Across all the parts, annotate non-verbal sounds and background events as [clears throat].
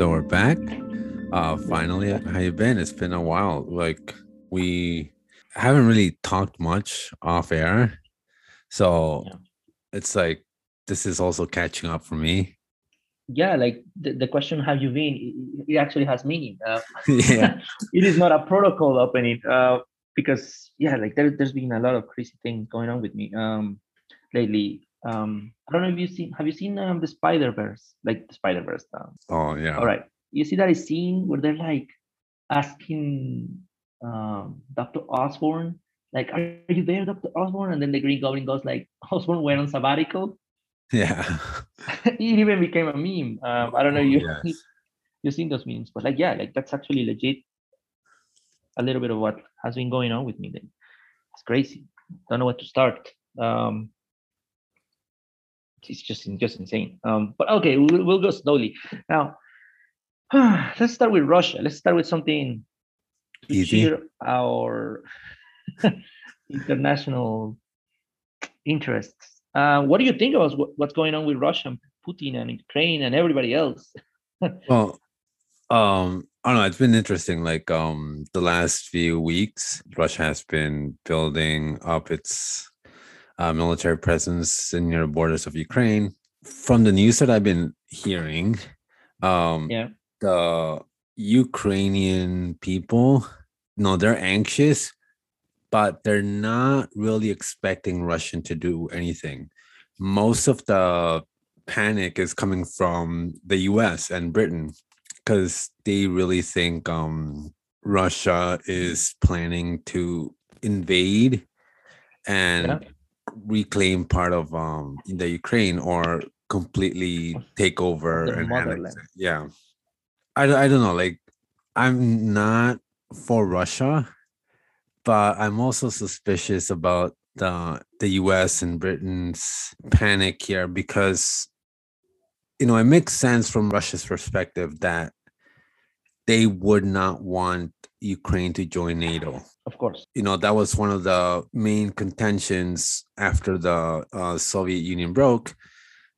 So we're back. Uh finally, how you been? It's been a while. Like we haven't really talked much off air. So Yeah. it's like this is also catching up for me. yeah like the, the question have you been it, it actually has meaning uh, [laughs] yeah. [laughs] it is not a protocol opening uh, because yeah like there, there's been a lot of crazy things going on with me um lately um i don't know if you've seen have you seen um the spider verse like the spider verse um, Oh yeah. all right you see that scene where they're like asking um dr osborn like are you there dr osborn and then the green goblin goes like [laughs] osborn went on sabbatical Yeah. [laughs] it even became a meme. Um, I don't know Oh, you yes. [laughs] you've seen those memes, but like yeah, like that's actually legit. A little bit of what has been going on with me. Then it's crazy. Don't know what to start. Um, it's just just insane. Um, but okay, we'll, we'll go slowly. Now, [sighs] let's start with Russia. Let's start with something to Easy. cheer our [laughs] international interests. Uh, what do you think about what, what's going on with Russia, and Putin, and Ukraine, and everybody else? [laughs] Well, um, I don't know. It's been interesting. Like um, the last few weeks, Russia has been building up its uh, military presence in near the borders of Ukraine. From the news that I've been hearing, um, Yeah. the Ukrainian people, no, they're anxious, but they're not really expecting Russian to do anything. Most of the panic is coming from the US and Britain because they really think um, Russia is planning to invade and Yeah. Reclaim part of um, in the Ukraine or completely take over their and annex motherland. it. Yeah. I, don't- I don't know. Like, I'm not for Russia, but I'm also suspicious about the the US and Britain's panic here because you know it makes sense from Russia's perspective that they would not want Ukraine to join NATO. Of course. You know that was one of the main contentions after the uh, Soviet Union broke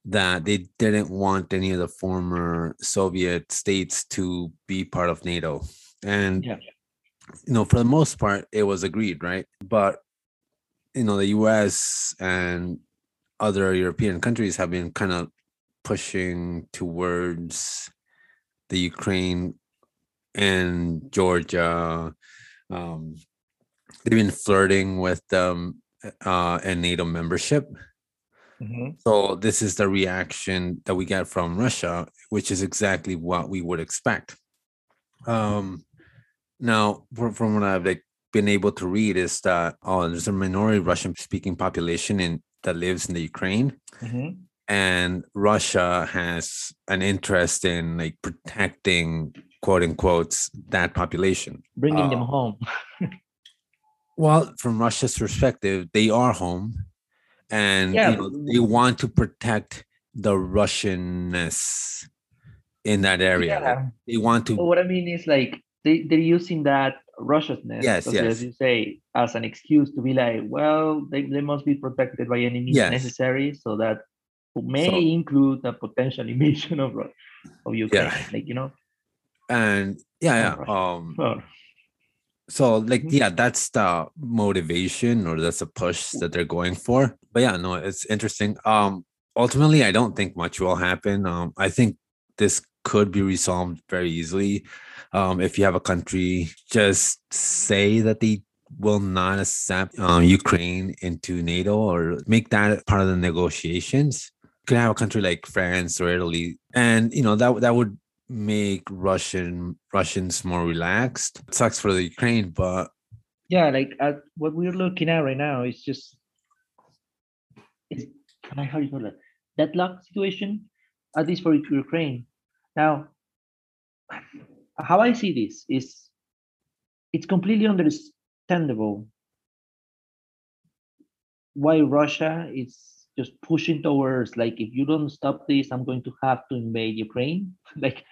that they didn't want any of the former Soviet states to be part of NATO. And Yeah. you know, for the most part, it was agreed, right? But you know, the U.S. and other European countries have been kind of pushing towards the Ukraine and Georgia. Um, they've been flirting with them uh, and NATO membership. Mhm. So this is the reaction that we get from Russia, which is exactly what we would expect. Um, now, from, what I've like been able to read, is that oh, there's a minority Russian-speaking population in that lives in the Ukraine, Mhm. and Russia has an interest in like protecting quote unquote that population. Bringing them Uh, home. [laughs] Well, from Russia's perspective, they are home, and Yeah, you know, they want to protect the Russianness in that area. Like, Yeah. they want But to, what I mean is like they, they're using that Russianness, Yes, as, yes. as you say, as an excuse to be like, well, they, they must be protected by any means Yes. necessary, so that may So- include a potential [laughs] invasion of of Ukraine. Yeah. Like you know, and yeah, yeah. Um, oh, so like, Mhm. yeah, that's the motivation or that's a push that they're going for. But yeah, no, it's interesting. Um, ultimately, I don't think much will happen. Um, I think this could be resolved very easily. Um, if you have a country just say that they will not accept um, Ukraine into NATO or make that part of the negotiations. You can have a country like France or Italy, and you know that that would make Russian Russians more relaxed. It sucks for the Ukraine, but yeah, like uh, what we're looking at right now is just like how you call it deadlock situation, at least for Ukraine. Now, how I see this is it's completely understandable why Russia is just pushing towards like if you don't stop this, I'm going to have to invade Ukraine. [laughs] like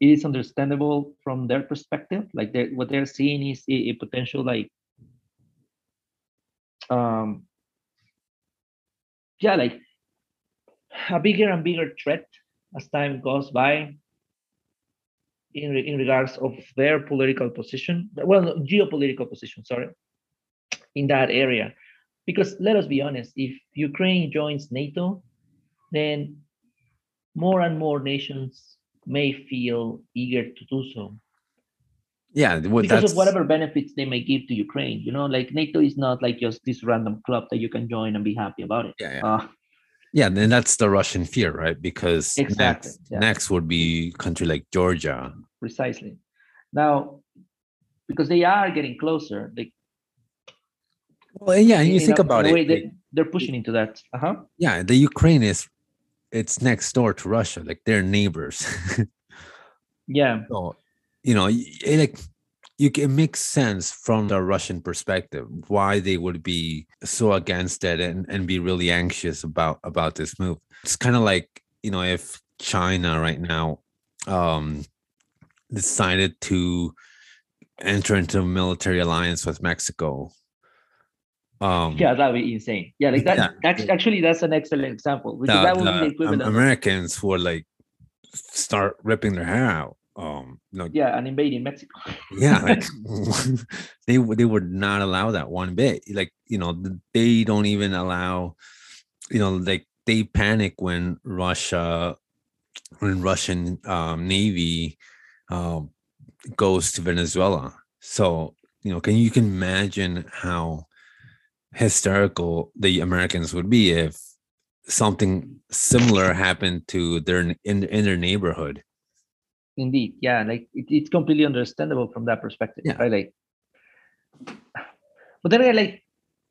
it is understandable from their perspective. Like they what they're seeing is a, a potential like um yeah, like a bigger and bigger threat as time goes by. in, re- in regards of their political position, well, geopolitical position, sorry, in that area. Because let us be honest, if Ukraine joins NATO, then more and more nations may feel eager to do so Yeah, well, because that's of whatever benefits they may give to Ukraine. You know, like NATO is not like just this random club that you can join and be happy about it. yeah, yeah. Uh, yeah. Then that's the Russian fear, right? Because Exactly, next, yeah. next would be country like Georgia. precisely. Now, because they are getting closer, they, Well, yeah, and you in think a- about it. they, like, they're pushing into that. Uh-huh. yeah, the Ukraine is it's next door to Russia, like they're neighbors. [laughs] Yeah, so, you know, it, like you can, it makes sense from the Russian perspective why they would be so against it and, and be really anxious about about this move. It's kind of like you know if China right now um decided to enter into a military alliance with Mexico. Um, yeah, that would be insane. Yeah, like that. Yeah. Actually, actually, that's an excellent example because the- that would be the the Am- equivalent. Americans would like start ripping their hair out. Um, know, yeah, and invading Mexico. yeah [laughs] like [laughs] they would they would not allow that one bit like you know they don't even allow you know like they panic when russia when russian um, navy um, goes to venezuela so you know can you can imagine how hysterical the americans would be if something similar happened to their in, in their neighborhood Indeed, yeah, like it, it's completely understandable from that perspective, Yeah. right? Like, but then again, like,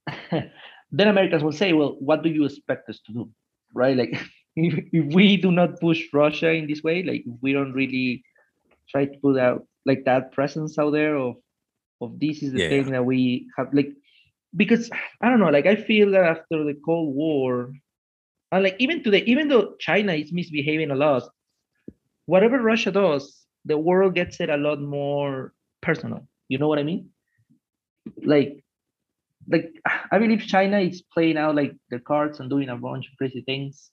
[laughs] then Americans will say, "Well, what do you expect us to do?" Right? Like, [laughs] if, if we do not push Russia in this way, like, we don't really try to put out like that presence out there of of this is the Yeah. thing that we have, like, because I don't know, like, I feel that after the Cold War, and like even today, even though China is misbehaving a lot, whatever Russia does, the world gets it a lot more personal. You know what I mean? Like, like I believe China is playing out like the cards and doing a bunch of crazy things.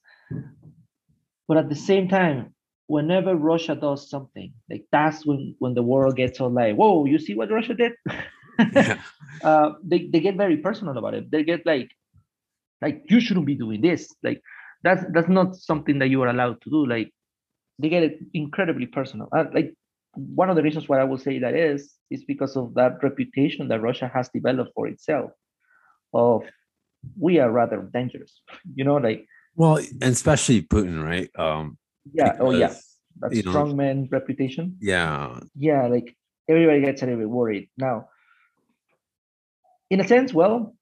But at the same time, whenever Russia does something, like that's when when the world gets all like, whoa, you see what Russia did? [laughs] Yeah. [laughs] uh, they, they get very personal about it. They get like, like you shouldn't be doing this. Like that's that's not something that you are allowed to do. Like they get it incredibly personal. Uh, like one of the reasons why I will say that is is because of that reputation that Russia has developed for itself of we are rather dangerous. [laughs] You know, like well and especially putin right um yeah, oh yeah, because, that strongman reputation. yeah Yeah, like everybody gets a little bit worried now. In a sense, well,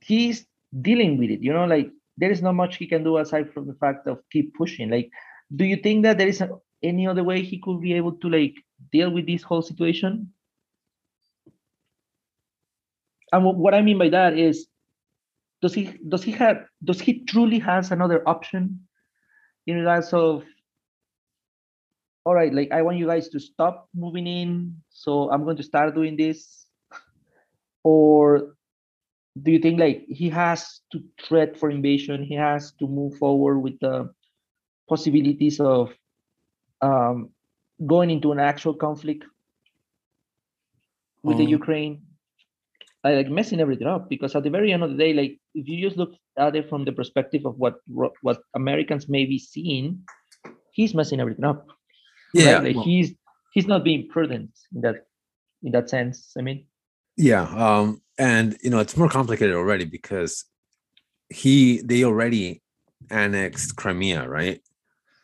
he's dealing with it. You know, like there is not much he can do aside from the fact of keep pushing. Like, do you think that there is a, any other way he could be able to like deal with this whole situation? And wh- what I mean by that is, does he does he have does he truly has another option in regards of all right, like I want you guys to stop moving in, so I'm going to start doing this? Or do you think like he has to threat for invasion? He has to move forward with the possibilities of um, going into an actual conflict with the Um, Ukraine? I like messing everything up because at the very end of the day, like if you just look at it from the perspective of what what Americans may be seeing, he's messing everything up yeah right? Like well, he's he's not being prudent in that in that sense. I mean, yeah um and you know it's more complicated already because he they already annexed crimea right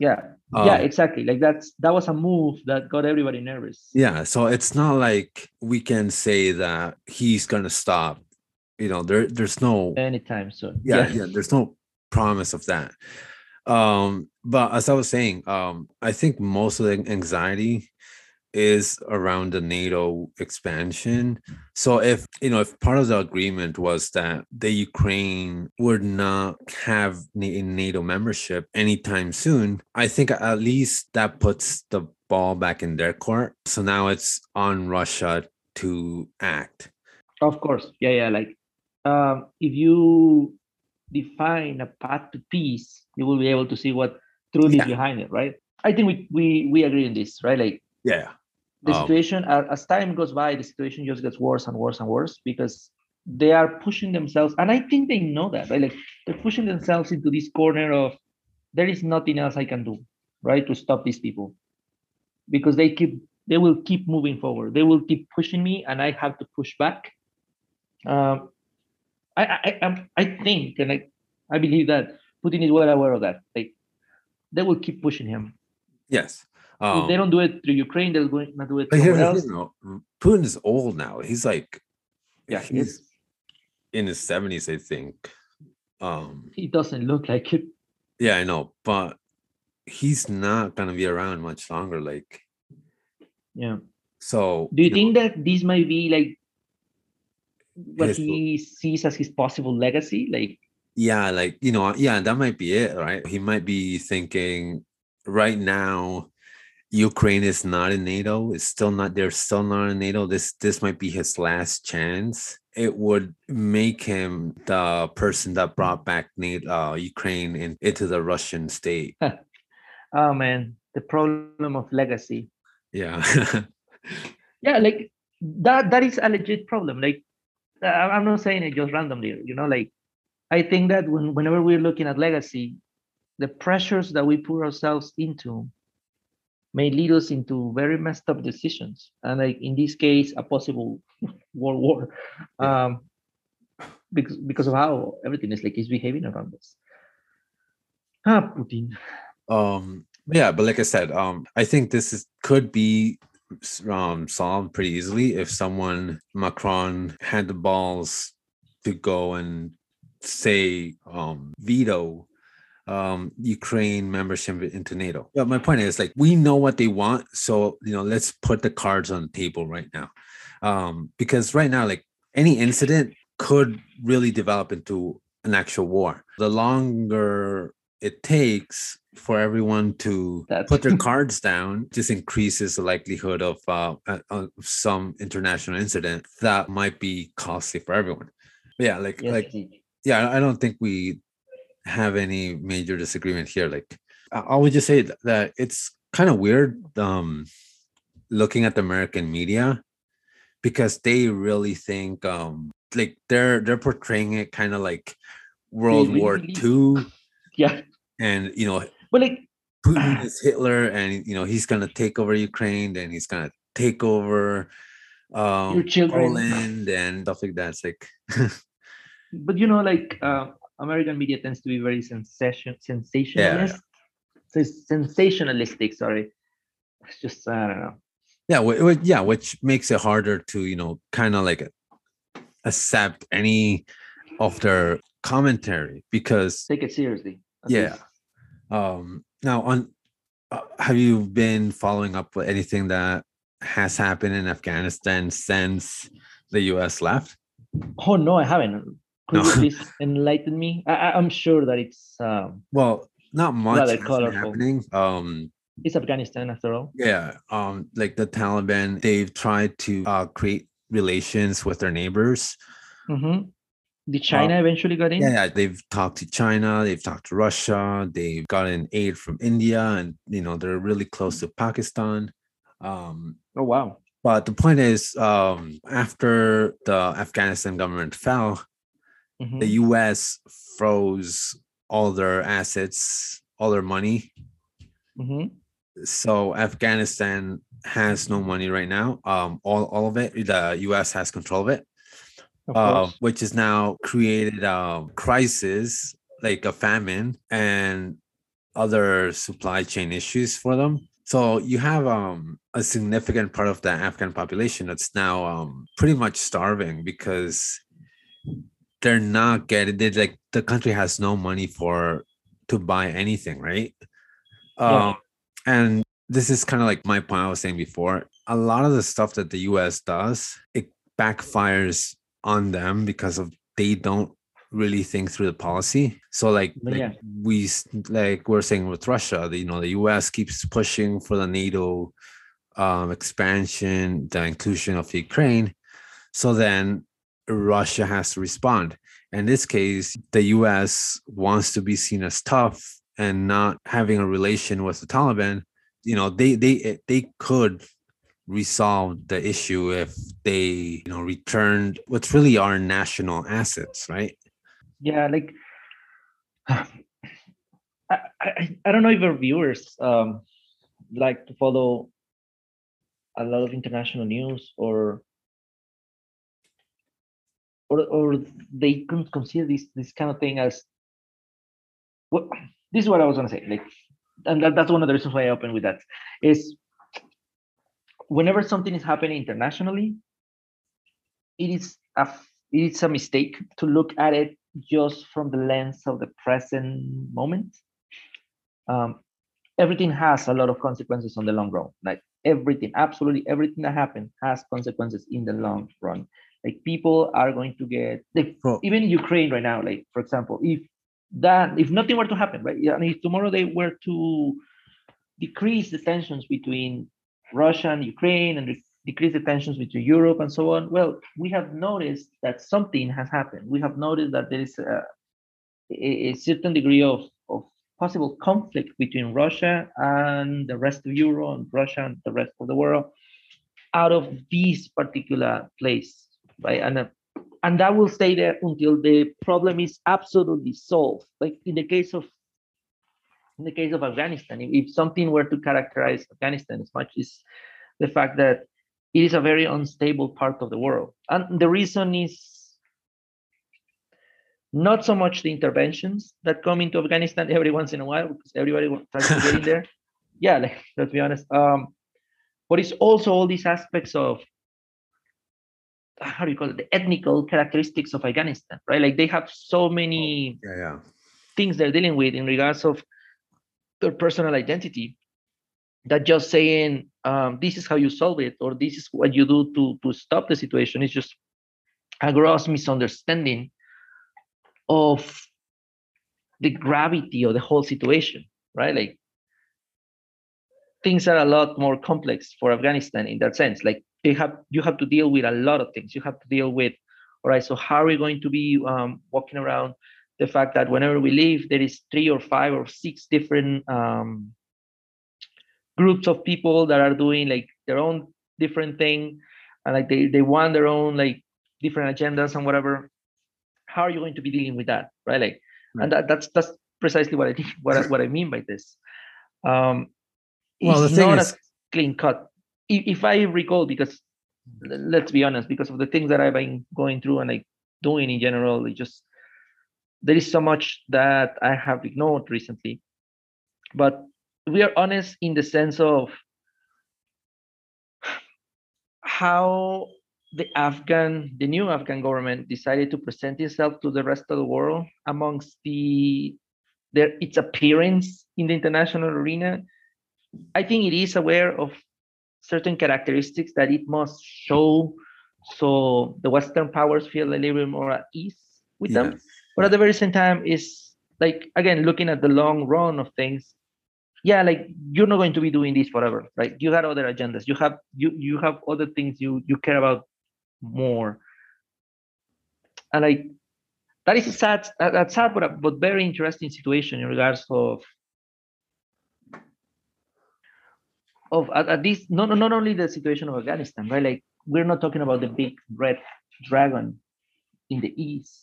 yeah, yeah, Um, exactly. Like that's that was a move that got everybody nervous. yeah so it's not like we can say that he's gonna stop you know there there's no Anytime soon. yeah, yeah there's no promise of that um but as i was saying um i think most of the anxiety is around the nato expansion so if you know if part of the agreement was that the ukraine would not have Na- nato membership anytime soon i think at least that puts the ball back in their court so now it's on russia to act Of course. Yeah, yeah. Like um, if you define a path to peace, you will be able to see what truly Yeah. is behind it, right? I think we we we agree on this, right? Like yeah the Um, situation as time goes by the situation just gets worse and worse and worse because they are pushing themselves and i think they know that right? Like they're pushing themselves into this corner of there is nothing else i can do right to stop these people. Because they keep they will keep moving forward. They will keep pushing me and i have to push back. Um i i i, I'm- I think and i i believe that putin is well aware of that. Like they will keep pushing him. Yes. If Um, they don't do it through Ukraine, they're going to do it but here's else. thing. Putin is old now. He's like, Yeah, he's he's, in his seventies, I think. Um, he doesn't look like it. yeah, I know, but he's not gonna be around much longer. Like, Yeah. so Do you know, think that this might be like what His- he sees as his possible legacy? Like, yeah like you know yeah that might be it right he might be thinking right now ukraine is not in nato it's still not they're still not in nato this this might be his last chance it would make him the person that brought back nato uh, ukraine in, into the russian state [laughs] oh man, the problem of legacy. yeah [laughs] Yeah, like that. That is a legit problem. Like, I- I'm not saying it just randomly. You know, like I think that when whenever we're looking at legacy, the pressures that we put ourselves into may lead us into very messed up decisions. And like in this case, a possible [laughs] world war. Um because because of how everything is like is behaving around us. Ah, Putin. um yeah but like i said um i think this is could be um solved pretty easily if someone macron had the balls to go and say um veto um ukraine membership into nato. Yeah. My point is like we know what they want so you know let's put the cards on the table right now. Um because right now like any incident could really develop into an actual war. The longer it takes for everyone to That's- put their [laughs] cards down just increases the likelihood of uh, uh, some international incident that might be costly for everyone. But yeah like Yes, like yeah i don't think we have any major disagreement here like i would just say that it's kind of weird um looking at the american media because they really think um like they're they're portraying it kind of like world really war ii yeah. and you know But like putin is hitler and you know he's gonna take over ukraine and he's gonna take over um poland and stuff like that it's like [laughs] but you know, like uh, American media tends to be very sensation sensationalist, Sens- sensationalistic. Sorry, it's just I don't know. yeah wh- yeah which makes it harder to you know kind of like accept any of their commentary because Take it seriously. Yeah. least. um now on uh, have you been following up with anything that has happened in afghanistan since the us left Oh no, I haven't. Could No. you please [laughs] enlighten me? I, I'm sure that it's um, well not much Rather colorful. happening um it's Afghanistan after all. yeah um like the taliban they've tried to uh create relations with their neighbors hmm Did China eventually got in? Yeah, yeah, they've talked to China, they've talked to Russia, they've gotten aid from India, and you know they're really close to Pakistan. Um, Oh wow. but the point is, um, after the Afghanistan government fell, Mhm. the U.S. froze all their assets, all their money. Mhm. So Afghanistan has no money right now. Um, all all of it, the U.S. has control of it. Of uh, which has now created a crisis like a famine and other supply chain issues for them. So you have um, a significant part of the Afghan population that's now um, pretty much starving because they're not getting they like the country has no money for to buy anything, right? Yeah. Um, and this is kind of like my point I was saying before. A lot of the stuff that the US does, it backfires on them because of they don't really think through the policy. So like, yeah. we like we're saying with Russia, the, you know, the US keeps pushing for the NATO um, expansion, the inclusion of Ukraine. So then Russia has to respond. In this case, the US wants to be seen as tough and not having a relation with the Taliban. You know, they they they could resolve the issue if they, you know, returned what's really our national assets, right? Yeah, like [sighs] I, I, I don't know if our viewers um, like to follow a lot of international news or or or they can consider this this kind of thing as what this is what I was gonna say. Like and that, that's one of the reasons why I open with that is whenever something is happening internationally, it is a it is a mistake to look at it just from the lens of the present moment. Um, everything has a lot of consequences on the long run. Like everything, absolutely everything that happens has consequences in the long run. Like people are going to get like, oh. even in Ukraine right now. Like for example, if that if nothing were to happen, right? And if tomorrow they were to decrease the tensions between Russia and Ukraine and decrease the tensions between Europe and so on, well, we have noticed that something has happened. We have noticed that there is a, a certain degree of, of possible conflict between Russia and the rest of Europe and Russia and the rest of the world out of this particular place, right? And uh, and that will stay there until the problem is absolutely solved. Like in the case of in the case of Afghanistan, if, something were to characterize Afghanistan as much as the fact that it is a very unstable part of the world. And the reason is not so much the interventions that come into Afghanistan [laughs] every once in a while, because everybody tries to get in there. [laughs] Yeah, like, let's be honest. Um, but it's also all these aspects of how do you call it the ethnical characteristics of Afghanistan, right? Like they have so many yeah, yeah. things they're dealing with in regards of their personal identity that just saying um, this is how you solve it or this is what you do to to stop the situation is just a gross misunderstanding of the gravity of the whole situation, right? Like things are a lot more complex for Afghanistan in that sense. Like they have you have to deal with a lot of things. You have to deal with, all right, so how are we going to be um, walking around the fact that whenever we leave, there is three or five or six different um, groups of people that are doing like their own different thing and like they, they want their own like different agendas and whatever. How are you going to be dealing with that? Right. Like right. and that, that's that's precisely what I think [laughs] what I, what I mean by this. Um well, it's not is... a clean cut if I recall, because let's be honest, because of the things that I've been going through and like doing in general, it just there is so much that I have ignored recently. But we are honest in the sense of how the Afghan, the new Afghan government decided to present itself to the rest of the world amongst the their its appearance in the international arena. I think it is aware of certain characteristics that it must show so the Western powers feel a little bit more at ease with them. But at the very same time, is like again looking at the long run of things. Yeah, like you're not going to be doing this forever, right? You have other agendas. You have you you have other things you you care about more. And like that is a sad that's sad but but very interesting situation in regards of of at, at least not, not only the situation of Afghanistan, right? Like we're not talking about the big red dragon in the east,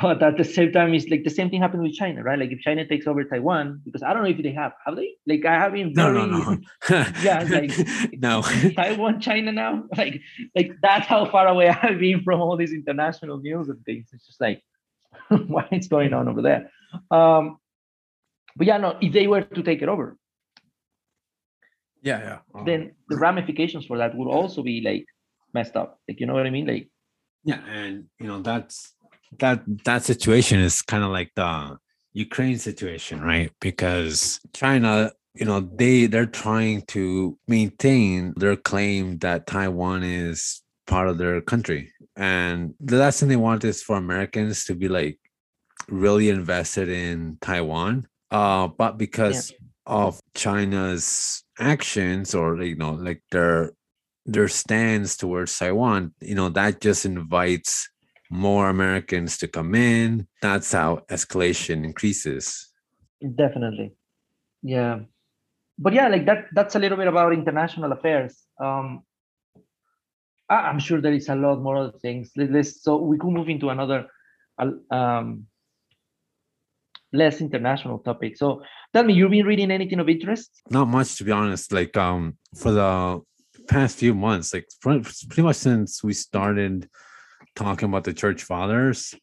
but at the same time, it's like the same thing happened with China, right? Like if China takes over Taiwan, because I don't know if they have, have they? Like I have been very, no, no, [laughs] no. yeah, [laughs] like no, Taiwan, China now, [laughs] like like that's how far away I've been from all these international news and things. It's just like what is going on over there. Um, but yeah, no, if they were to take it over, yeah yeah uh-huh. then the ramifications for that would also be like messed up like you know what i mean like yeah and you know that's that that situation is kind of like the ukraine situation right because china you know they they're trying to maintain their claim that taiwan is part of their country and the last thing they want is for americans to be like really invested in taiwan uh but because yeah. Of china's actions or you know like their their stance towards Taiwan, you know, that just invites more Americans to come in. That's how escalation increases. Definitely. Yeah. but yeah, like that. That's a little bit about international affairs. Um, I, I'm sure there is a lot more other things. Let- Let's so we could move into another, um, less international topic. So tell me, you've been reading anything of interest? Not much to be honest. Like um for the past few months, like pretty pretty much since we started talking about the church fathers,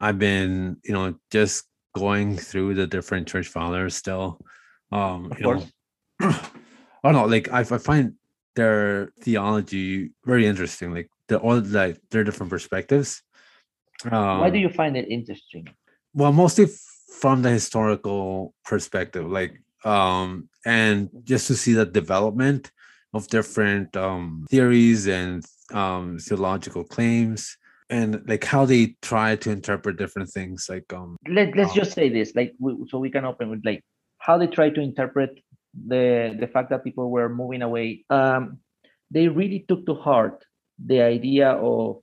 I've been, you know, just going through the different church fathers still. Um, Of you know, [clears throat] I don't know, like I, I find their theology very interesting. Like the all like their different perspectives. Um, Why do you find it interesting? well mostly from the historical perspective like um and just to see the development of different um theories and um theological claims and like how they try to interpret different things like um Let Let's Um, just say this, like, we, so we can open with like how they try to interpret the the fact that people were moving away. Um, they really took to heart the idea of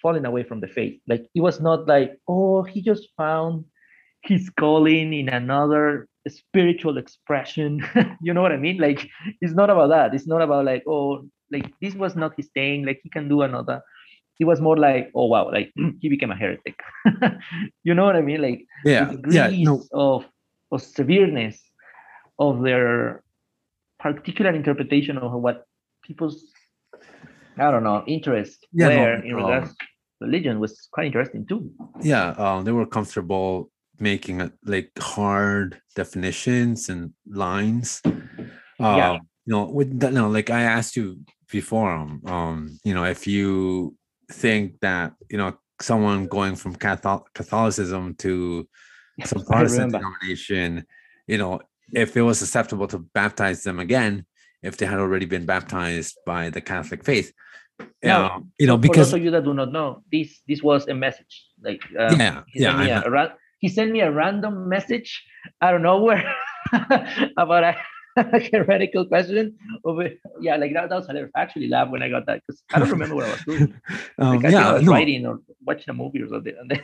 falling away from the faith. Like it was not like, oh, he just found his calling in another spiritual expression. [laughs] you know what I mean? Like it's not about that. It's not about like, oh, like this was not his thing. Like he can do another. It was more like, oh wow, like [clears throat] he became a heretic. [laughs] you know what I mean? Like yeah the yeah degrees no of of severeness of their particular interpretation of what people's I don't know interest Yeah, no, were in regards to religion was quite interesting too. yeah um they were comfortable making it like hard definitions and lines. Um Yeah. you know with that no like i asked you before um, um you know if you think that you know someone going from Catholic, catholicism to [laughs] some protestant denomination you know if it was acceptable to baptize them again if they had already been baptized by the catholic faith. No, um, you know because For those of you that do not know, this this was a message. Like um, yeah yeah sent me I'm a, a ra- he sent me a random message out of nowhere [laughs] about [laughs] a heretical question. Over yeah, like that, that was hilarious. I actually laughed when I got that because I don't remember what I was doing. [laughs] um, Like, I think I was no. writing or watching a movie or something, and then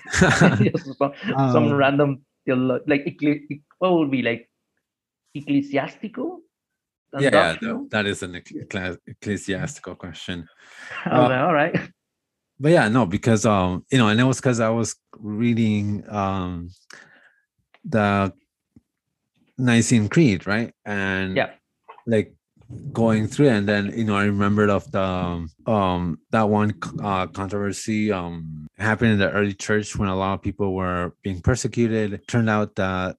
some, some Um, random like what would be like ecclesiastical. yeah, yeah that, that is an ecclesi- ecclesiastical question like, all right. But yeah no because um you know and it was because i was reading um the nicene creed right and Yeah. like going through and then you know i remembered of the um, that one uh controversy um happened in the early church when a lot of people were being persecuted it turned out that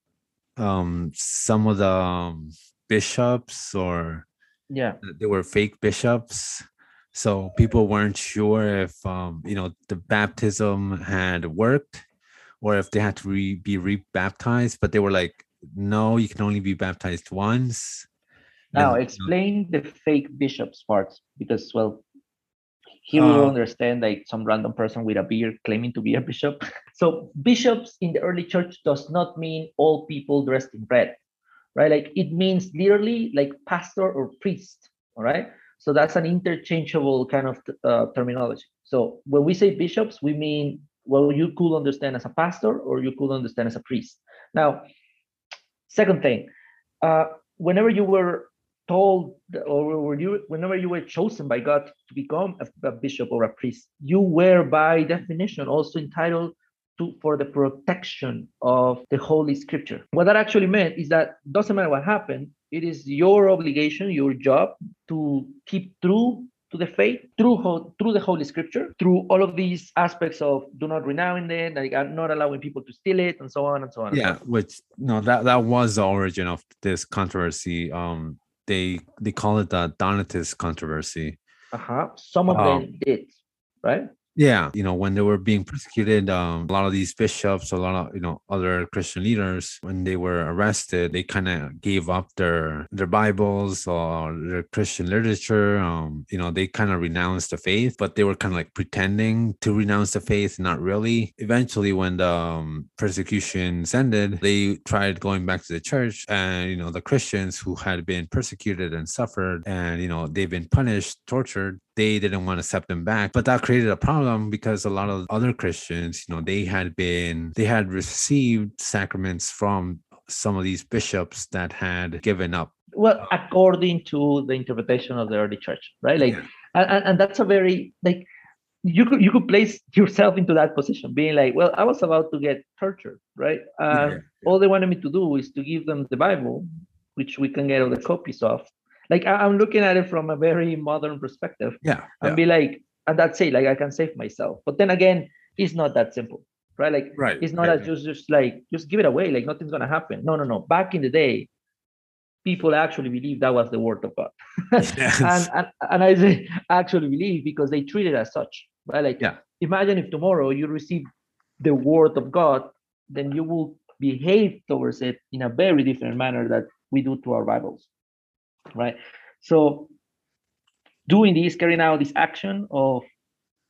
um some of the um, bishops or Yeah. they were fake bishops so people weren't sure if um you know the baptism had worked or if they had to re- be rebaptized but they were like no you can only be baptized once Now And, you know, explain the fake bishops parts because well, here we Uh, understand like some random person with a beard claiming to be a bishop. [laughs] So bishops in the early church does not mean all people dressed in red, right? Like it means literally like pastor or priest. All right. So that's an interchangeable kind of uh, terminology. So when we say bishops, we mean well, you could understand as a pastor or you could understand as a priest. Now, second thing, uh, whenever you were told or you whenever you were chosen by God to become a, a bishop or a priest, you were by definition also entitled to for the protection of the Holy Scripture. What that actually meant is that doesn't matter what happened, it is your obligation, your job to keep true to the faith through through the Holy Scripture, through all of these aspects of do not renounce it, like uh, not allowing people to steal it, and so on and so on. yeah which no that that was the origin of this controversy um they they call it the donatist controversy Uh-huh. Some of Um, them did, right? Yeah. You know when they were being persecuted um a lot of these bishops a lot of you know other christian leaders when they were arrested they kind of gave up their their bibles or their christian literature um you know they kind of renounced the faith but they were kind of like pretending to renounce the faith not really. Eventually when the um, persecutions ended they tried going back to the church and you know the christians who had been persecuted and suffered and you know they've been punished tortured they didn't want to accept them back but that created a problem because a lot of other christians you know they had been they had received sacraments from some of these bishops that had given up well, according to the interpretation of the early church, right? Like, Yeah. and, and that's a very like you could you could place yourself into that position, being like, well, I was about to get tortured, right? Uh, yeah, And all they wanted me to do is to give them the Bible, which we can get all the copies of. Like I, I'm looking at it from a very modern perspective yeah, and yeah. be like, and that's it, like I can save myself. But then again, it's not that simple, right? Like right. it's not as just just like just give it away, like nothing's gonna happen. No, no, no. Back in the day, people actually believed that was the word of God. [laughs] Yes. [laughs] and, and and I say actually believe because they treat it as such, right? Like Yeah. imagine if tomorrow you receive the word of God, then you will behave towards it in a very different manner that we do to our Bibles, right? So doing this, carrying out this action of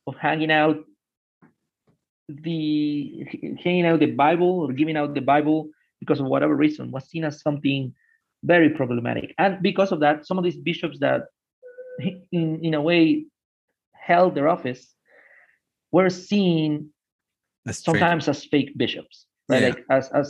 of hanging out the hanging out the Bible or giving out the Bible because of whatever reason was seen as something very problematic. And because of that, some of these bishops that in, in a way held their office were seen That's sometimes as fake bishops, right? Yeah. Like as as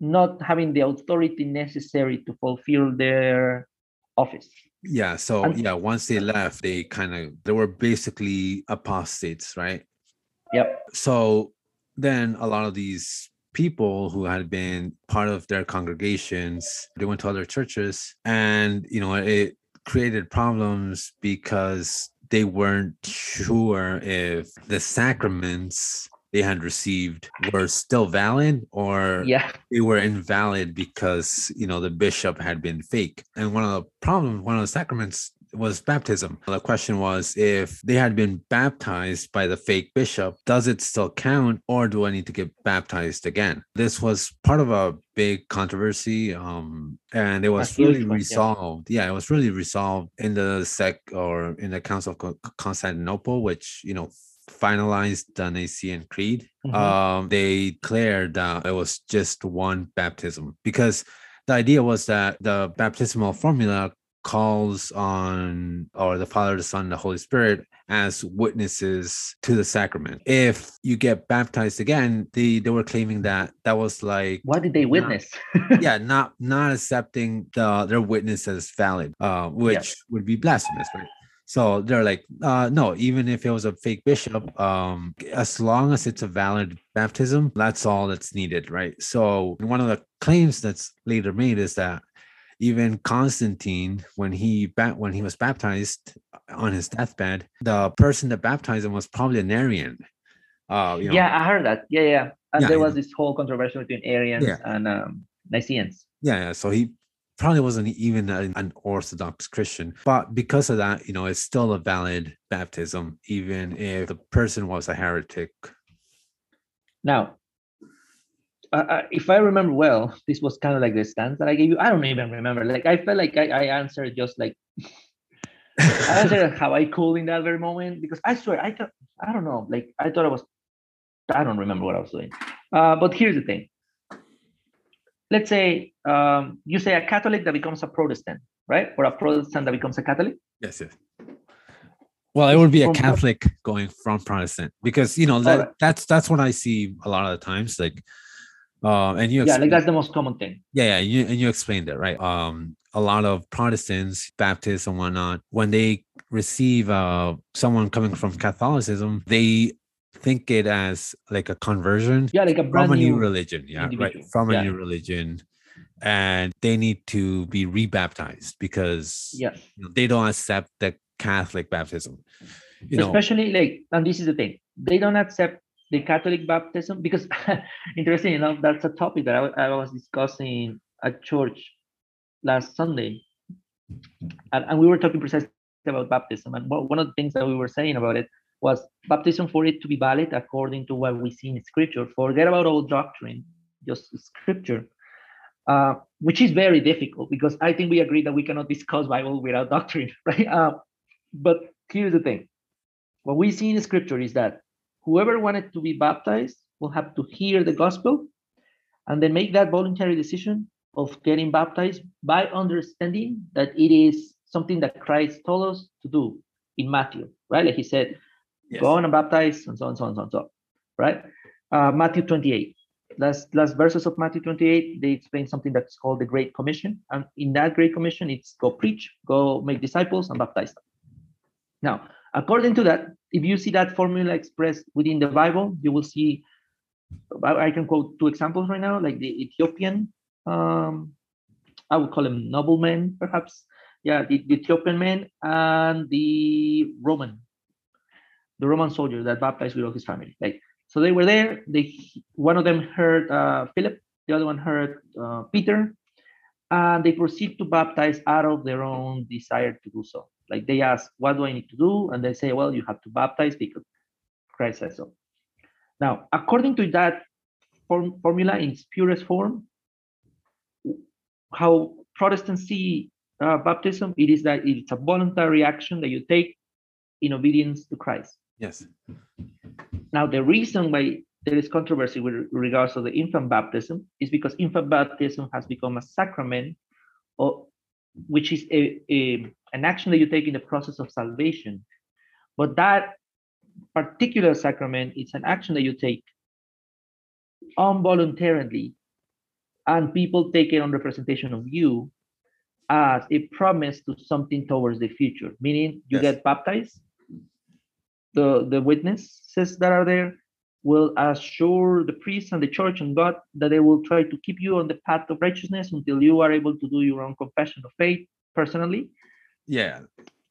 not having the authority necessary to fulfill their office. Yeah. So yeah, once they left, they kind of they were basically apostates, right? Yep. So then a lot of these people who had been part of their congregations, they went to other churches, and you know it created problems because they weren't sure if the sacraments they had received were still valid or Yeah. they were invalid because you know the bishop had been fake and one of the problems one of the sacraments was baptism the question was if they had been baptized by the fake bishop does it still count or do i need to get baptized again this was part of a big controversy um and it was really one, resolved yeah. it was really resolved in the sec or in the council of constantinople which you know finalized the Nicene Creed, Mhm. um, they declared that it was just one baptism because the idea was that the baptismal formula calls on or the Father, the Son, the Holy Spirit as witnesses to the sacrament. If you get baptized again, they they were claiming that that was like What did they witness? [laughs] yeah, not not accepting the their witness as valid, uh, which would be blasphemous, right? So they're like, uh, no, even if it was a fake bishop, um, as long as it's a valid baptism, that's all that's needed, right? So one of the claims that's later made is that even Constantine, when he when he was baptized on his deathbed, the person that baptized him was probably an Arian. Uh, you know, yeah, I heard that. Yeah, yeah. And Yeah, there was this whole controversy between Arians Yeah. and um, Nicaeans. Yeah, yeah. So he probably wasn't even an, Orthodox Christian, but because of that, you know, it's still a valid baptism, even if the person was a heretic. Now, uh, if I remember well, this was kind of like the stance that I gave you. I don't even remember. Like I felt like I, I answered just like [laughs] I answered how I could in that very moment because I swear I thought I don't know. Like I thought I was I don't remember what I was doing. Uh, but here's the thing. Let's say um, you say a Catholic that becomes a Protestant, right? Or a Protestant that becomes a Catholic. Yes, yes. Well, it would be a From- Catholic going from Protestant because you know that Alright. that's that's what I see a lot of the times. Like, uh, and you Yeah, like that's the most common thing. yeah, yeah, you, and you explained it right. Um, a lot of Protestants, Baptists, and whatnot, when they receive uh someone coming from Catholicism, they think it as like a conversion Yeah, like a brand from a new new religion. Yeah, right. individual. From a new religion, and they need to be rebaptized because Yes. you know, they don't accept the Catholic baptism. You know, especially like and this is the thing they don't accept the catholic baptism because [laughs] interesting enough that's a topic that I, I was discussing at church last sunday and, and we were talking precisely about baptism and one of the things that we were saying about it was baptism for it to be valid according to what we see in scripture. Forget about all doctrine just scripture uh, which is very difficult because i think we agree that we cannot discuss bible without [laughs] doctrine right? Uh, but here's the thing. What we see in scripture is that whoever wanted to be baptized will have to hear the gospel and then make that voluntary decision of getting baptized by understanding that it is something that Christ told us to do in Matthew, right? Like he said, Yes. go on and baptize, and so on, so on, so on, so on, right? Uh, Matthew 28. last last verses of Matthew 28, they explain something that's called the Great Commission. And in that Great Commission, it's go preach, go make disciples, and baptize them. Now, according to that, if you see that formula expressed within the Bible, you will see. I can quote two examples right now, like the Ethiopian, um, I would call him nobleman, perhaps. Yeah, the, the Ethiopian man and the Roman, the Roman soldier that baptized with all his family. Like so they were there. They one of them heard uh, Philip, the other one heard uh, Peter, and they proceed to baptize out of their own desire to do so. Like they ask, "What do I need to do?" And they say, "Well, you have to baptize because Christ says so." Now, according to that form, formula in its purest form, how Protestants see uh, baptism, it is that it's a voluntary action that you take in obedience to Christ. Yes. Now, the reason why there is controversy with regards to the infant baptism is because infant baptism has become a sacrament, or, which is a, a, an action that you take in the process of salvation. But that particular sacrament is an action that you take involuntarily, and people take it on representation of you as a promise to something towards the future, meaning you yes. get baptized the, the witnesses that are there will assure the priest and the church and God that they will try to keep you on the path of righteousness until you are able to do your own confession of faith personally. Yeah.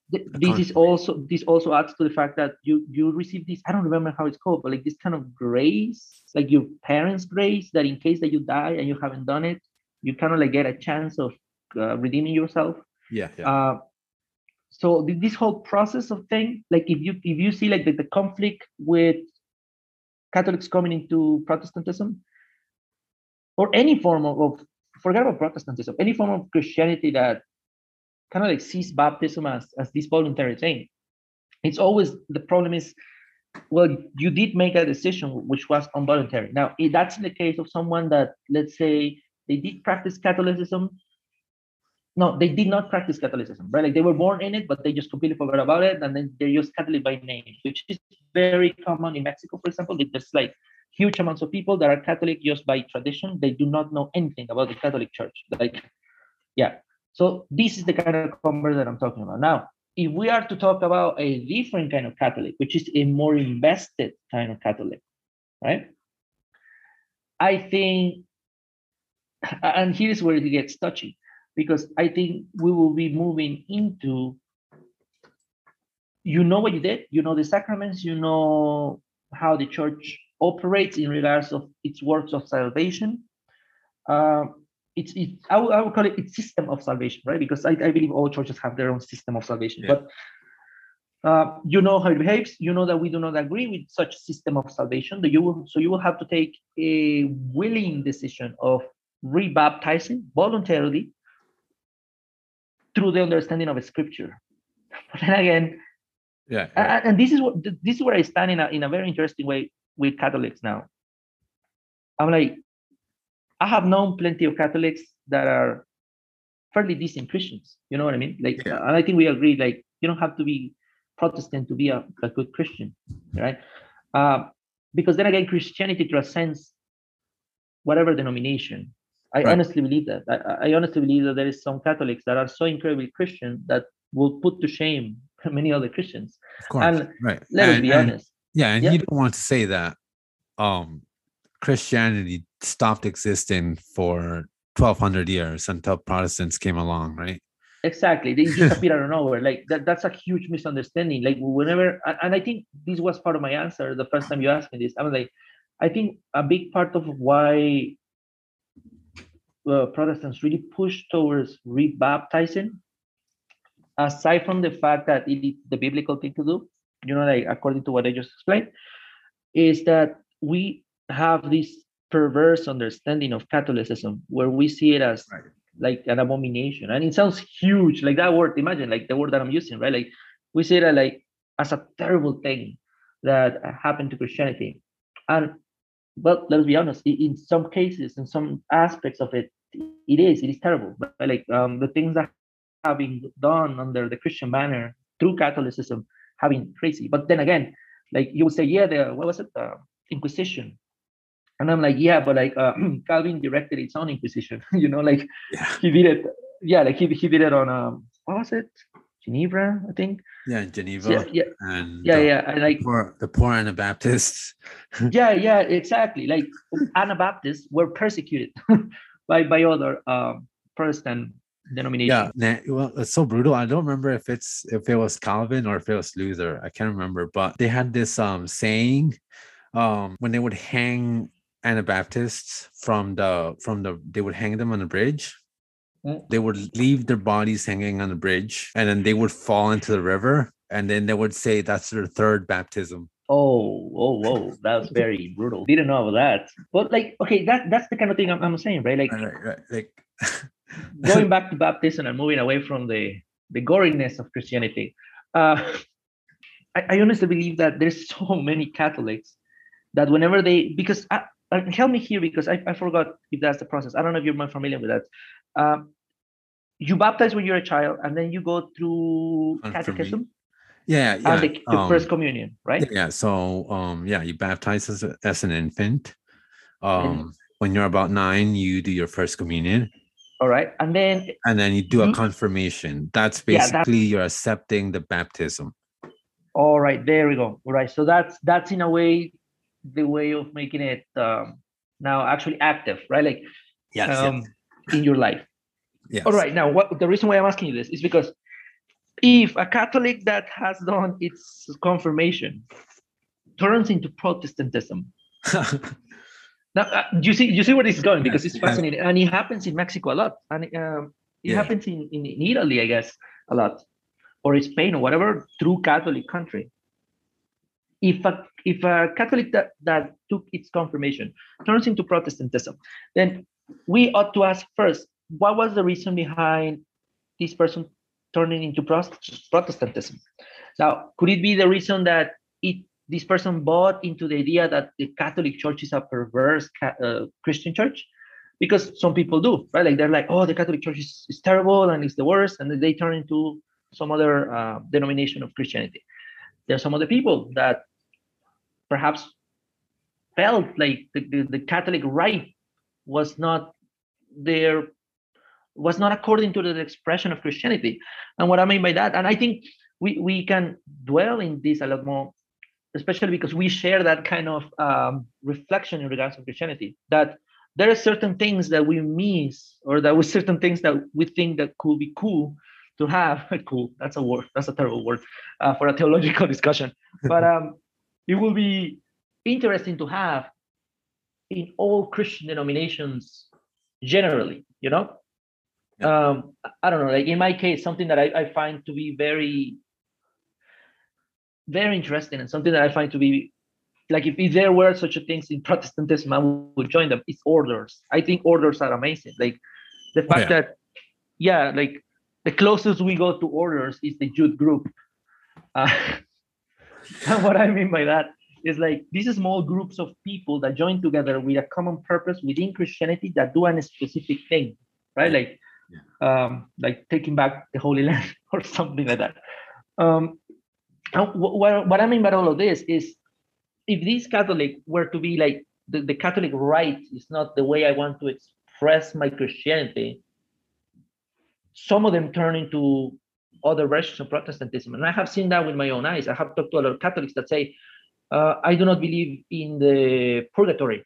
This is also this also adds to the fact that you you receive this I don't remember how it's called but like this kind of grace like your parents grace that in case that you die and you haven't done it you kind of like get a chance of uh, redeeming yourself yeah, yeah. Uh, so this whole process of thing like if you if you see like the, the conflict with catholics coming into protestantism or any form of, of forget about protestantism any form of christianity that kind of like sees baptism as as this voluntary thing it's always the problem is well you did make a decision which was involuntary now that's in the case of someone that let's say they did practice catholicism no, they did not practice Catholicism, right? Like they were born in it, but they just completely forgot about it, and then they're just Catholic by name, which is very common in Mexico, for example. There's like huge amounts of people that are Catholic just by tradition. They do not know anything about the Catholic Church. Like, yeah. So this is the kind of convert that I'm talking about. Now, if we are to talk about a different kind of Catholic, which is a more invested kind of Catholic, right? I think, and here's where it gets touchy because I think we will be moving into you know what you did, you know the sacraments, you know how the church operates in regards of its works of salvation. Uh, it's it, I, would, I would call it its system of salvation, right? Because I, I believe all churches have their own system of salvation. Yeah. But uh, you know how it behaves. You know that we do not agree with such system of salvation. That you will, so you will have to take a willing decision of rebaptizing voluntarily through the understanding of scripture. [laughs] But then again, yeah, yeah. And, this is what this is where I stand in a in a very interesting way with Catholics now. I'm like, I have known plenty of Catholics that are fairly decent Christians. You know what I mean? Like, yeah. and I think we agree. Like, you don't have to be Protestant to be a, a good Christian, right? Uh, because then again, Christianity transcends whatever denomination. I right. honestly believe that. I, I, honestly believe that there is some Catholics that are so incredibly Christian that will put to shame [laughs] many other Christians. Of course, and right. Let us be and, honest. Yeah, and you don't want to say that um, Christianity stopped existing for 1200 years until Protestants came along, right? Exactly. They [laughs] just appear out of nowhere. Like that, that's a huge misunderstanding. Like whenever, and I think this was part of my answer the first time you asked me this. I was like, I think a big part of why uh, Protestants really push towards rebaptizing, aside from the fact that it is the biblical thing to do, you know, like according to what I just explained, is that we have this perverse understanding of Catholicism where we see it as right. like an abomination. And it sounds huge, like that word, imagine like the word that I'm using, right? Like we see it like as a terrible thing that happened to Christianity. And well, let's be honest, in some cases, in some aspects of it, it is, it is terrible. But like um, the things that have been done under the Christian banner through Catholicism have been crazy. But then again, like you would say, yeah, the what was it, the Inquisition. And I'm like, yeah, but like uh, [clears throat] Calvin directed its own inquisition. [laughs] you know, like Yeah. he did it. Yeah, like he, he did it on um what was it? Geneva, I think. Yeah, Geneva Yeah, yeah, and yeah, the yeah. And like poor, the poor Anabaptists. [laughs] yeah, yeah, exactly. Like Anabaptists were persecuted [laughs] by by other um Protestant denominations. Yeah, well, it's so brutal. I don't remember if it's if it was Calvin or if it was Luther. I can't remember, but they had this um saying, um, when they would hang Anabaptists from the from the they would hang them on the bridge. They would leave their bodies hanging on the bridge, and then they would fall into the river, and then they would say that's their third baptism. Oh, oh, whoa, that was very brutal. Didn't know about that. But like, okay, that that's the kind of thing I'm, I'm saying, right? Like Right, right, Like, [laughs] going back to baptism and moving away from the the goriness of Christianity. Uh, I, I honestly believe that there's [laughs] so many Catholics that whenever they because I, uh, help me here because I, I forgot if that's the process. I don't know if you're more familiar with that. Um, you baptize when you're a child, and then you go through catechism yeah, yeah. and the, the um, first communion, right? Yeah, so um yeah, you baptize as, a, as an infant. Um when you're about 9, you do your first communion All right, and then and then you do a Mhm. confirmation. That's Yeah, that- basically you're accepting the baptism. All right, there we go. All right, so that's that's in a way the way of making it um, now actually active, right? Like Yes. um, in your life. yes. All right, now what the reason why I'm asking you this is because if a Catholic that has done its confirmation turns into Protestantism, [laughs] now uh, you see you see where this is going because it's fascinating and it happens in Mexico a lot and um, it Yeah. happens in, in in Italy, I guess, a lot, or in Spain or whatever true Catholic country. If a if a Catholic that, that took its confirmation turns into Protestantism, then we ought to ask first, what was the reason behind this person turning into Protestantism? Now, could it be the reason that it this person bought into the idea that the Catholic Church is a perverse uh, Christian church? Because some people do, right? Like they're like, oh, the Catholic Church is, is terrible and it's the worst, and they turn into some other uh, denomination of Christianity. There are some other people that perhaps felt like the, the, the Catholic rite was not there was not according to the expression of Christianity. And what I mean by that, and I think we, we can dwell in this a lot more, especially because we share that kind of um, reflection in regards to Christianity, that there are certain things that we miss, or that was certain things that we think that could be cool to have. [laughs] cool, that's a word, that's a terrible word uh, for a theological [laughs] discussion. But um, it will be interesting to have in all Christian denominations generally, you know? Um, I don't know, like in my case, something that I, I find to be very, very interesting and something that I find to be like if, if there were such a things in Protestantism, I would join them. It's orders. I think orders are amazing. Like the fact yeah. that, yeah, like the closest we go to orders is the youth group. Uh, [laughs] and what I mean by that is like these small groups of people that join together with a common purpose within Christianity that do a specific thing, right? Like, um, like taking back the Holy [laughs] Land or something like that. Um, what, what I mean by all of this is, if these Catholic were to be like the, the Catholic right is not the way I want to express my Christianity, some of them turn into other versions of Protestantism. And I have seen that with my own eyes. I have talked to a lot of Catholics that say, uh, I do not believe in the purgatory,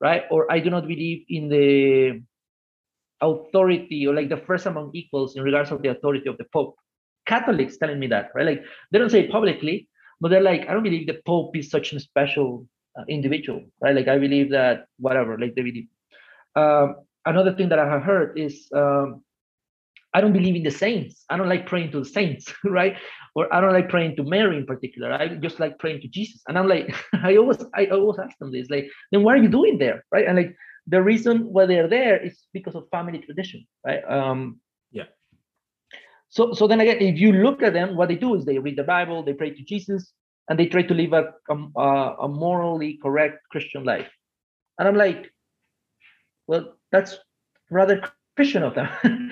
right? Or I do not believe in the authority or like the first among equals in regards of the authority of the Pope. Catholics telling me that, right? Like they don't say it publicly, but they're like, I don't believe the Pope is such a special uh, individual, right? Like I believe that whatever, like they believe. Um, another thing that I have heard is um, I don't believe in the saints. I don't like praying to the saints, [laughs] right? Or I don't like praying to Mary in particular. I just like praying to Jesus. And I'm like, [laughs] I always, I always ask them this, like, then what are you doing there, right? And like the reason why they're there is because of family tradition, right? Um, Yeah. So, so then again, if you look at them, what they do is they read the Bible, they pray to Jesus, and they try to live a, a, a morally correct Christian life. And I'm like, well, that's rather Christian of them.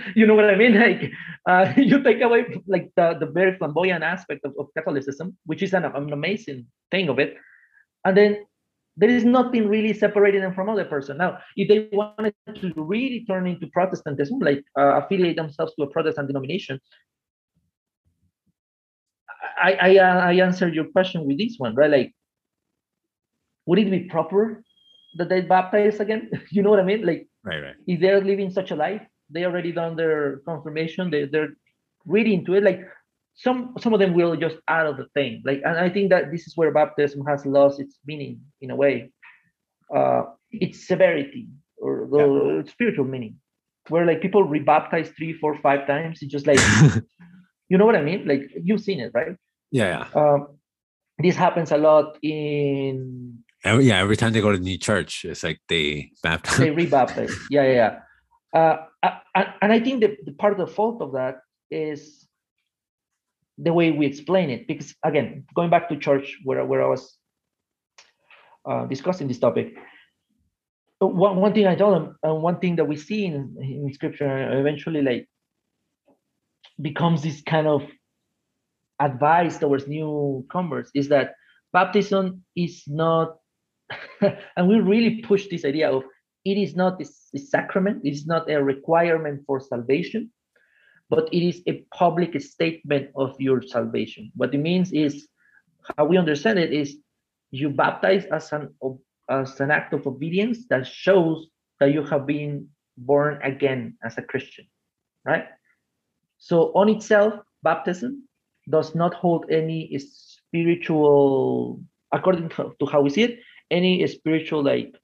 [laughs] you know what I mean? [laughs] Like uh, [laughs] you take away like the, the very flamboyant aspect of, of Catholicism, which is an, an amazing thing of it, and then there is nothing really separating them from other person. Now, if they wanted to really turn into Protestantism, like uh, affiliate themselves to a Protestant denomination, I I, uh, I answered your question with this one, right? Like, would it be proper that they baptize again? you know what I mean? Like, right, right. If they're living such a life, they already done their confirmation. They they're really into it. Like some some of them will just out of the thing like and i think that this is where baptism has lost its meaning in a way uh its severity or the yeah. spiritual meaning where like people rebaptize three four five times it's just like [laughs] you know what i mean like you've seen it right yeah, yeah. Um, this happens a lot in every, yeah every time they go to the new church it's like they baptize they rebaptize yeah yeah, yeah. Uh, and i think the, the part of the fault of that is the way we explain it. Because again, going back to church where, where I was uh, discussing this topic, one, one thing I told them, and one thing that we see in, in scripture eventually like becomes this kind of advice towards new converts is that baptism is not, [laughs] and we really push this idea of it is not this, sacrament, it is not a requirement for salvation but it is a public statement of your salvation. What it means is, how we understand it is, you baptize as an as an act of obedience that shows that you have been born again as a Christian, right? So on itself, baptism does not hold any spiritual, according to how we see it, any spiritual like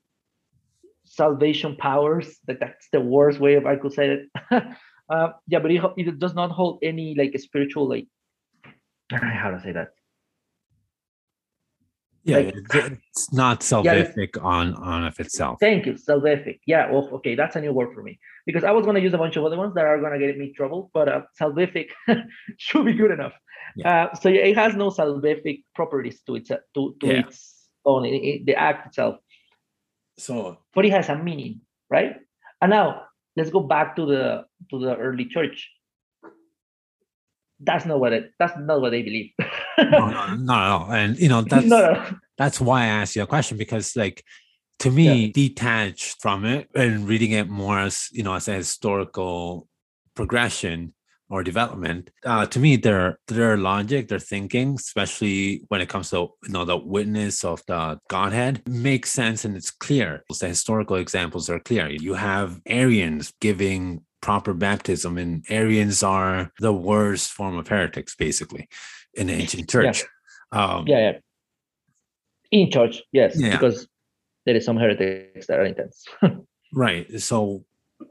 salvation powers. That that's the worst way of I could say it. [laughs] Uh, yeah, but it, it does not hold any like spiritual like [laughs] how to say that. Yeah, like, it's not [sighs] salvific yeah, on on of itself. Thank you, salvific. Yeah, well, okay, that's a new word for me because I was gonna use a bunch of other ones that are gonna get me trouble, but uh, salvific [laughs] should be good enough. Yeah. Uh, so it has no salvific properties to its to to yeah. its it, the act itself. So, but it has a meaning, right? And now let's go back to the to the early church that's not what it that's not what they believe no, no, no, and you know [laughs] that's no. that's why i asked you a question because like to me yeah. detached from it and reading it more as you know as a historical progression or development uh, to me their their logic their thinking especially when it comes to you know the witness of the godhead makes sense and it's clear. The historical examples are clear. You have arians giving proper baptism and arians are the worst form of heretics basically in the ancient church. Yeah um, yeah, yeah. in church yes yeah. because there is some heretics that are intense. [laughs] Right. So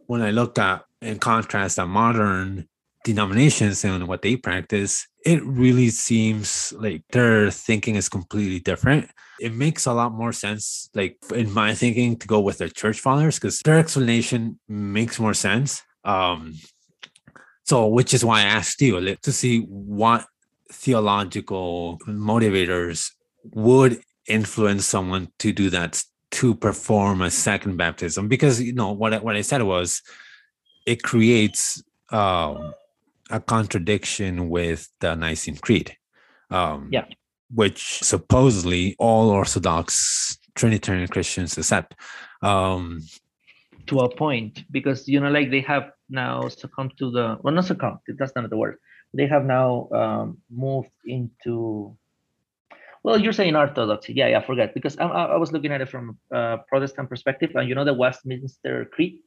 when i look at in contrast a modern denominations and what they practice, it really seems like their thinking is completely different. It makes a lot more sense, like in my thinking, to go with the church fathers because their explanation makes more sense. Um, so, which is why I asked you to see what theological motivators would influence someone to do that to perform a second baptism because you know what I, what I said was it creates um, a contradiction with the Nicene Creed. Um, yeah. Which supposedly all Orthodox Trinitarian Christians accept. Um, to a point, because, you know, like they have now succumbed to the, well, not succumbed, that's not the word. They have now um, moved into, well, you're saying Orthodoxy. Yeah, yeah, I forget. Because I, I was looking at it from a Protestant perspective, and you know the Westminster Creed?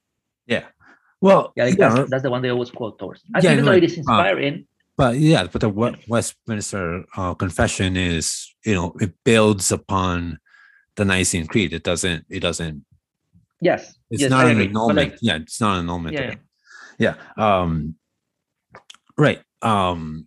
Yeah. Well, yeah, yeah. That's, that's, the one they always quote towards. I yeah, even though it is uh, inspiring. Uh, but yeah, but the Westminster uh, Confession is, you know, it builds upon the Nicene Creed. It doesn't. It doesn't. Yes. It's yes, not an annulment. Like, yeah, it's not an annulment. Yeah, yeah. yeah. Um. Right. Um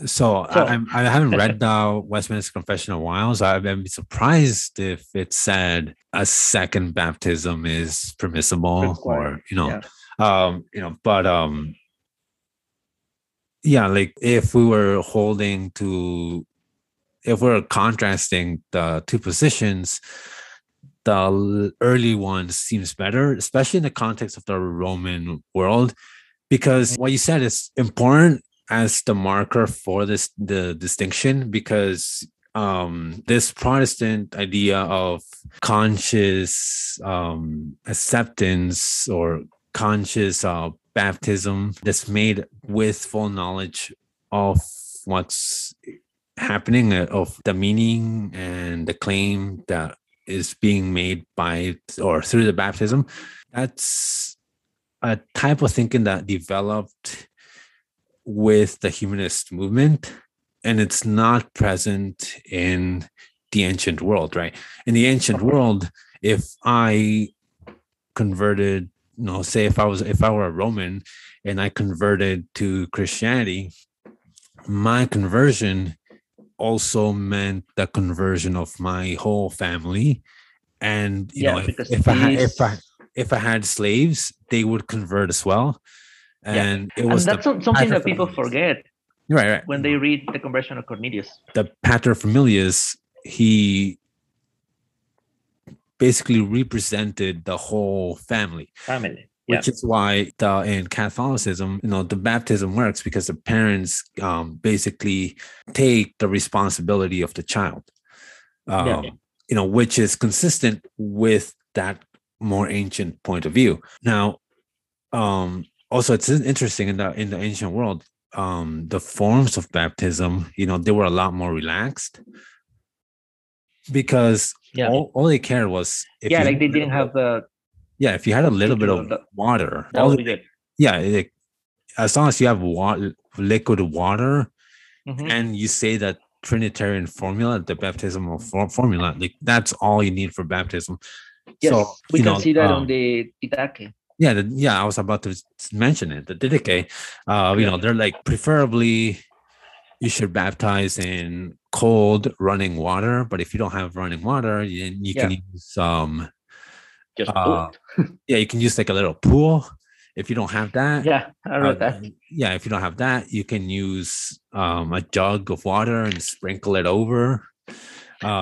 so, so I, I, haven't read the Westminster Confession in a while, so I've been surprised if it said a second baptism is permissible, or you know, yeah. um, you know, but um, yeah, like if we were holding to, if we're contrasting the two positions, the early one seems better, especially in the context of the Roman world, because what you said is important as the marker for this the distinction because um, this Protestant idea of conscious um, acceptance or conscious uh, baptism that's made with full knowledge of what's happening uh, of the meaning and the claim that is being made by or through the baptism that's a type of thinking that developed with the humanist movement and it's not present in the ancient world right? In the ancient world if i converted you know say if i was if i were a roman and i converted to christianity my conversion also meant the conversion of my whole family. And you Yeah, know if, if i had if i if i had slaves they would convert as well Yeah. and it And was that's the something that people forget right right when they read the conversion of Cornelius. the paterfamilias he basically represented the whole family Family. Yeah. which is why the in Catholicism, you know, the baptism works because the parents um, basically take the responsibility of the child. Um, Yeah. You know, which is consistent with that more ancient point of view. Now, um, also it's interesting in the in the ancient world, um, the forms of baptism, you know, they were a lot more relaxed because Yeah. all, all they cared was if yeah, like they didn't have the yeah, if you had a little bit of the- water, that be good. yeah, like, as long as you have water, liquid water, Mhm. and you say that Trinitarian formula, the baptismal for- formula, like that's all you need for baptism. Yes, so we can know, see that on um, the Didache. Yeah, the, yeah, I was about to mention it. The Didache, uh, you Yeah. know, they're like preferably you should baptize in cold running water, but if you don't have running water, you, you can use um Just uh, [laughs] yeah, you can use like a little pool. If you don't have that, Yeah, I read uh, that. yeah, if you don't have that, you can use um, a jug of water and sprinkle it over.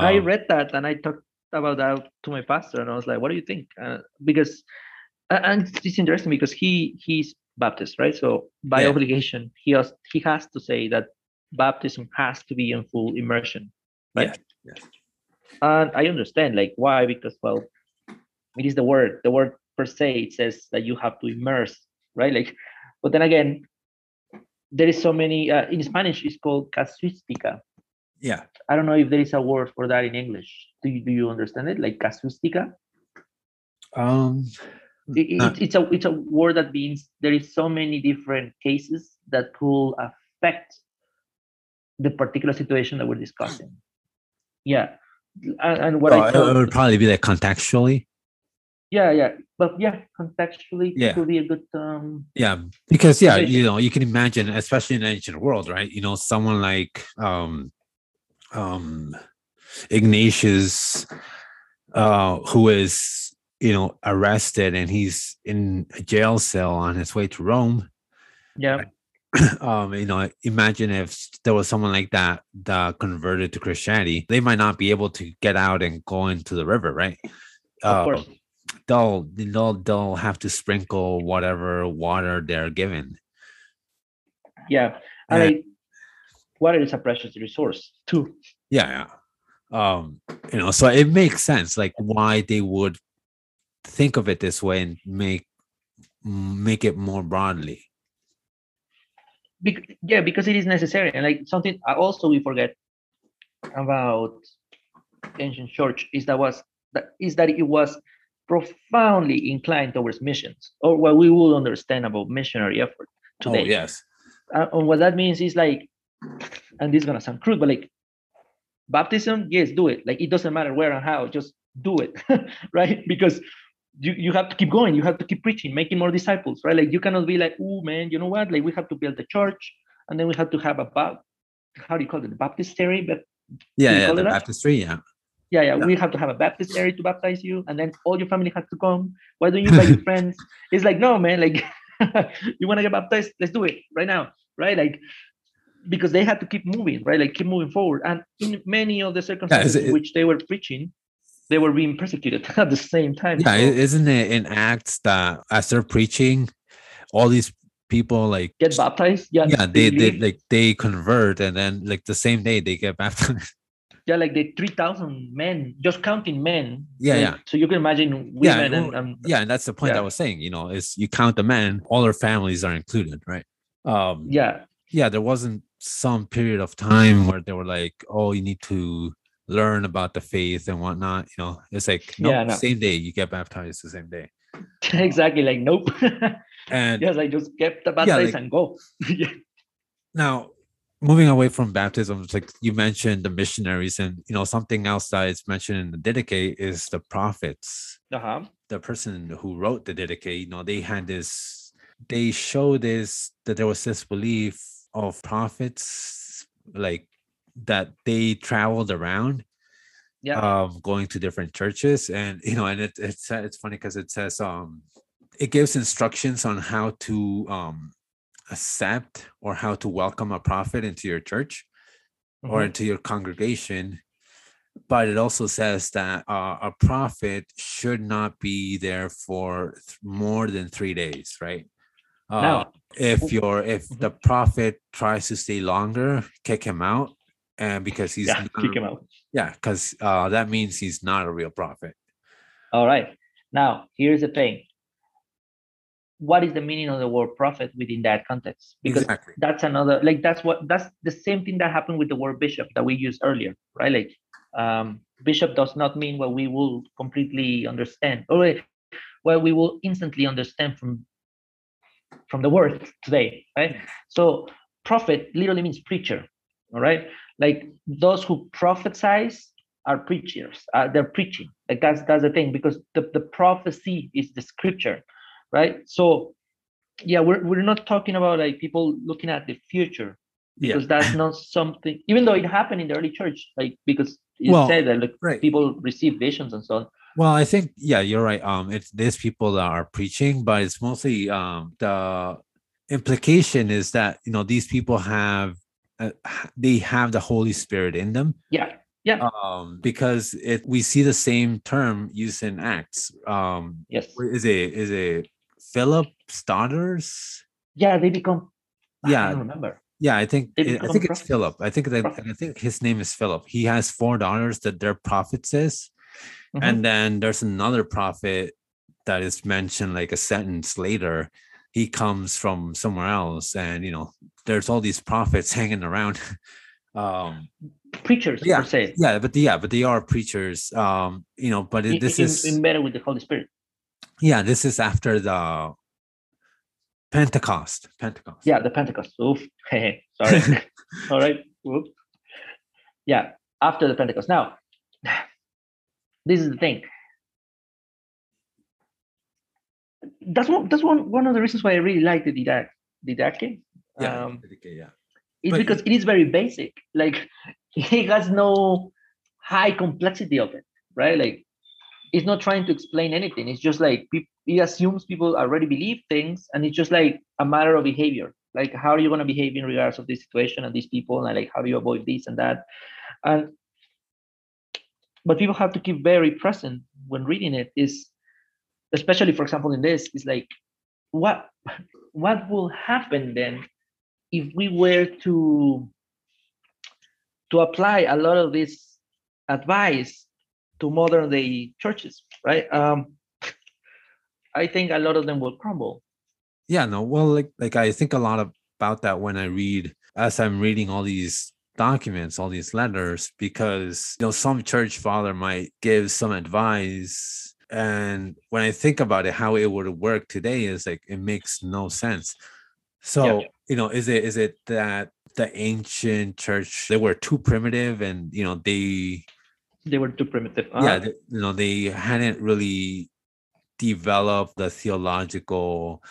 I Um, read that and I talked about that to my pastor, and I was like, "What do you think?" Uh, because and it's- interesting because he he's Baptist, right? So by Yeah. obligation, he has he has to say that baptism has to be in full immersion, right? Yes, yes. And I understand, like, why? Because well, it is the word. The word per se it says that you have to immerse, right? Like, but then again, there is so many. Uh, in Spanish, it's called casuística. yeah, I don't know if there is a word for that in English. Do you do you understand it? Like casuística? um, I- i- Uh, it's, a it's a word that means there is so many different cases that could affect the particular situation that we're discussing. Yeah, and, and what I it, it would probably be like contextually. yeah, yeah, but yeah, contextually, Yeah. it could be a good um. Yeah, because yeah, Situation. you know, you can imagine, especially in the ancient world, right? You know, someone like um, um, Ignatius, uh, who is you know arrested and he's in a jail cell on his way to Rome. Yeah, [clears throat] um, you know, imagine if there was someone like that that converted to Christianity, they might not be able to get out and go into the river, right? of Uh, course. they'll they'll they'll have to sprinkle whatever water they're given. Yeah, and yeah. like, water is a precious resource too. Yeah, yeah. Um, you know, so it makes sense like why they would think of it this way and make make it more broadly. Bec- yeah, because it is necessary, and like something also we forget about ancient church is that was that is that it was profoundly inclined towards missions, or what we would understand about missionary effort today. Oh, yes. Uh, and what that means is like, and this is gonna sound crude, but like baptism, yes, do it. Like it doesn't matter where and how, just do it, [laughs] right? Because you, you have to keep going, you have to keep preaching, making more disciples, right? Like you cannot be like, oh man, you know what? Like we have to build the church, and then we have to have a bap- how do you call it, baptistry? But Yeah, yeah, the baptistry, yeah. yeah, yeah, Yeah. we have to have a baptistry to baptize you, and then all your family has to come. Why don't you invite your [laughs] friends? It's like, no, man, like [laughs] you want to get baptized? Let's do it right now, right? Like because they had to keep moving, right? Like keep moving forward. And in many of the circumstances it- in which they were preaching, they were being persecuted [laughs] at the same time. Yeah, So isn't it in Acts that as they're preaching, all these people like get baptized. Yeah, yeah, they, they believe. like they convert and then like the same day they get [laughs] baptized. yeah, like the three thousand men, just counting men. Yeah, like, yeah. So you can imagine Yeah, women and, well, and yeah, and that's the point Yeah. I was saying. You know, is you count the men, all their families are included, right? Um, yeah, yeah, there wasn't some period of time where they were like, "Oh, you need to learn about the faith and whatnot." You know, it's like no, Yeah, no. same day you get baptized the same day, [laughs] exactly. Like nope. [laughs] and yes, I just kept the Yeah, like- and go. [laughs] Now, moving away from baptism, it's like you mentioned the missionaries, and you know something else that is mentioned in the Didache is the prophets. Uh-huh. The person who wrote the Didache, you know, they had this. They show this that there was this belief of prophets, like that they traveled around, Yeah. um, going to different churches, and you know, and it, it's it's funny because it says um, it gives instructions on how to um accept or how to welcome a prophet into your church or Mhm. into your congregation but it also says that uh, a prophet should not be there for th- more than three days right uh, Now, if you're if Mhm. the prophet tries to stay longer kick him out and because he's yeah, not, kick him out. yeah because uh, that means he's not a real prophet All right. Now, here's the thing. What is the meaning of the word prophet within that context? Because exactly that's another like that's what that's the same thing that happened with the word bishop that we used earlier, right? Like um bishop does not mean what we will completely understand or what we will instantly understand from from the word today, right? So prophet literally means preacher, all right? Like those who prophesize are preachers. Uh, they're preaching. Like that's that's the thing because the, the prophecy is the scripture, right? So yeah, we're we're not talking about like people looking at the future yeah because that's not something. Even though it happened in the early church, like because it Well, said that like right. people receive visions and so on. Well, I think yeah, you're right. Um, it's there's people that are preaching, but it's mostly um the implication is that you know these people have uh, they have the Holy Spirit in them. Yeah, yeah, Um, because it we see the same term used in Acts. Um, yes, is it is it Philip daughters? yeah. They become. Yeah, I don't remember. yeah, I think it- I think it's. Philip. I think that Prophets. I think his name is Philip. He has four daughters that they're prophetess. Mhm. And then there's another prophet that is mentioned like a sentence later. He comes from somewhere else, and you know, there's all these prophets [laughs] hanging around. um, preachers yeah, per se. yeah, but yeah, but they are preachers. Um, you know, but it- this in- is embedded with the Holy Spirit. yeah, this is after the Pentecost. Pentecost. Yeah, the Pentecost. Oof. [laughs] Sorry. [laughs] All right. Whoop. Yeah, after the Pentecost. Now, [sighs] this is the thing. That's one. That's one. One of the reasons why I really like the Didac. Didache. Yeah, Um, yeah. it's but- because it is very basic. [laughs] Like it has no high complexity of it, right? Like it's not trying to explain anything. It's just like it assumes people already believe things, and it's just like a matter of behavior. Like how are you going to behave in regards of this situation and these people, and like how do you avoid this and that, and but people have to keep very present when reading it. Is especially for example in this is like what [laughs] what will happen then if we were to to apply a lot of this advice to modern day churches right? Um i think a lot of them will crumble. Yeah no well like like i think a lot about that when i read as i'm reading all these documents all these letters because you know some church father might give some advice and when i think about it how it would work today is like it makes no sense. So you know is it is it that the ancient church they were too primitive and you know they they were too primitive yeah Uh, they, you know they hadn't really developed the theological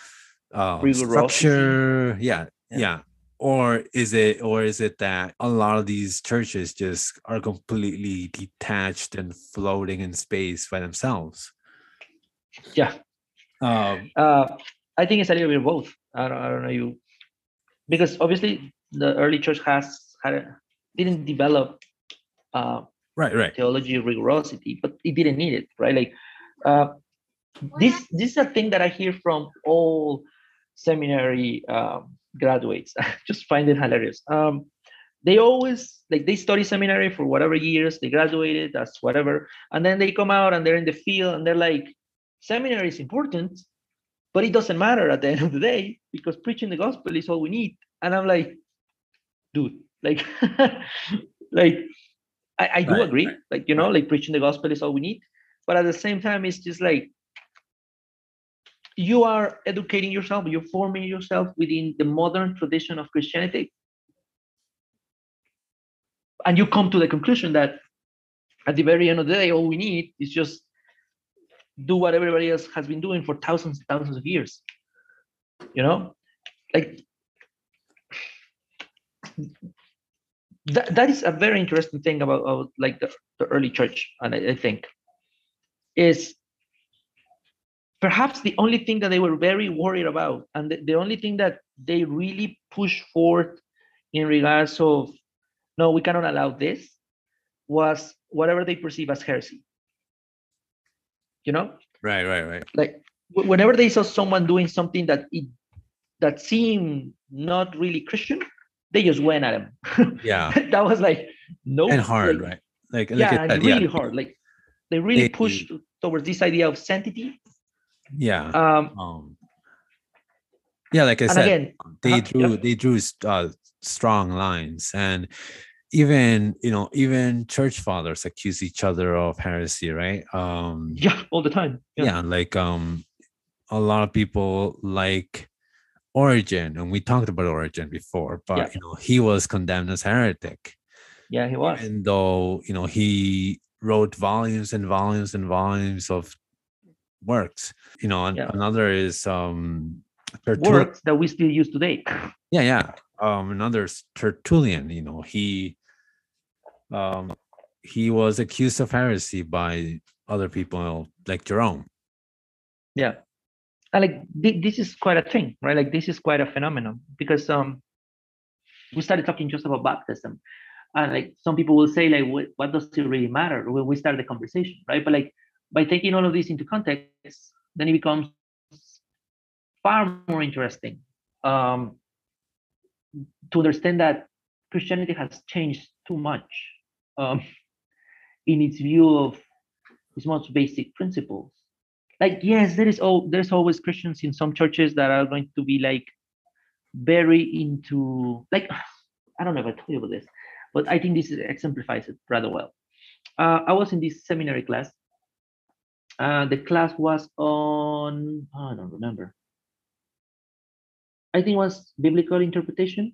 uh, structure. Yeah, Yeah. yeah. Or is it or is it that a lot of these churches just are completely detached and floating in space by themselves? Yeah. Um uh i think it's a little bit of both. I don't, I don't know you because obviously the early church has had a, didn't develop uh right right theology rigorosity, but it didn't need it, right? Like uh, this this is a thing that I hear from all seminary um, graduates. I [laughs] just find it hilarious. Um, they always like they study seminary for whatever years they graduated that's whatever and then they come out and they're in the field and they're like seminary is important but it doesn't matter at the end of the day because preaching the gospel is all we need. And i'm like dude like [laughs] like i, I do Right, agree right, like you know like preaching the gospel is all we need. But at the same time it's just like you are educating yourself you're forming yourself within the modern tradition of christianity. And you come to the conclusion that at the very end of the day all we need is just do what everybody else has been doing for thousands and thousands of years you know? Like that, that is a very interesting thing about, about like the, the early church and I, I think is perhaps the only thing that they were very worried about and the, the only thing that they really pushed forth in regards of no we cannot allow this was whatever they perceive as heresy you know Right, right, right. like wh- whenever they saw someone doing something that it that seemed not really christian they just went at him [laughs] Yeah. that was like no And hard, like, right? Like, yeah and said, really yeah, hard like they really They- pushed towards this idea of sanctity Yeah. um Um, yeah, like I said, again they uh-huh, drew yeah. they drew uh, strong lines and even you know even church fathers accuse each other of heresy right um yeah all the time yeah. like um a lot of people like Origen and we talked about Origen before but Yeah. you know he was condemned as heretic yeah he was even though you know he wrote volumes and volumes and volumes of works you know Yeah. another is um Tertul- words that we still use today [laughs] yeah yeah um another is tertullian you know he um he was accused of heresy by other people like jerome. Yeah. And like thi- this is quite a thing right? Like this is quite a phenomenon because um we started talking just about baptism. And like some people will say like what, what does it really matter? when we start the conversation right? But like by taking all of this into context then it becomes far more interesting um to understand that christianity has changed too much um in its view of its most basic principles. Like yes there is oh there's always christians in some churches that are going to be like very into like [sighs] i don't know if i told you about this but i think this is, exemplifies it rather well. Uh, i was in this seminary class. Uh, the class was on oh, i don't remember. I think it was biblical interpretation?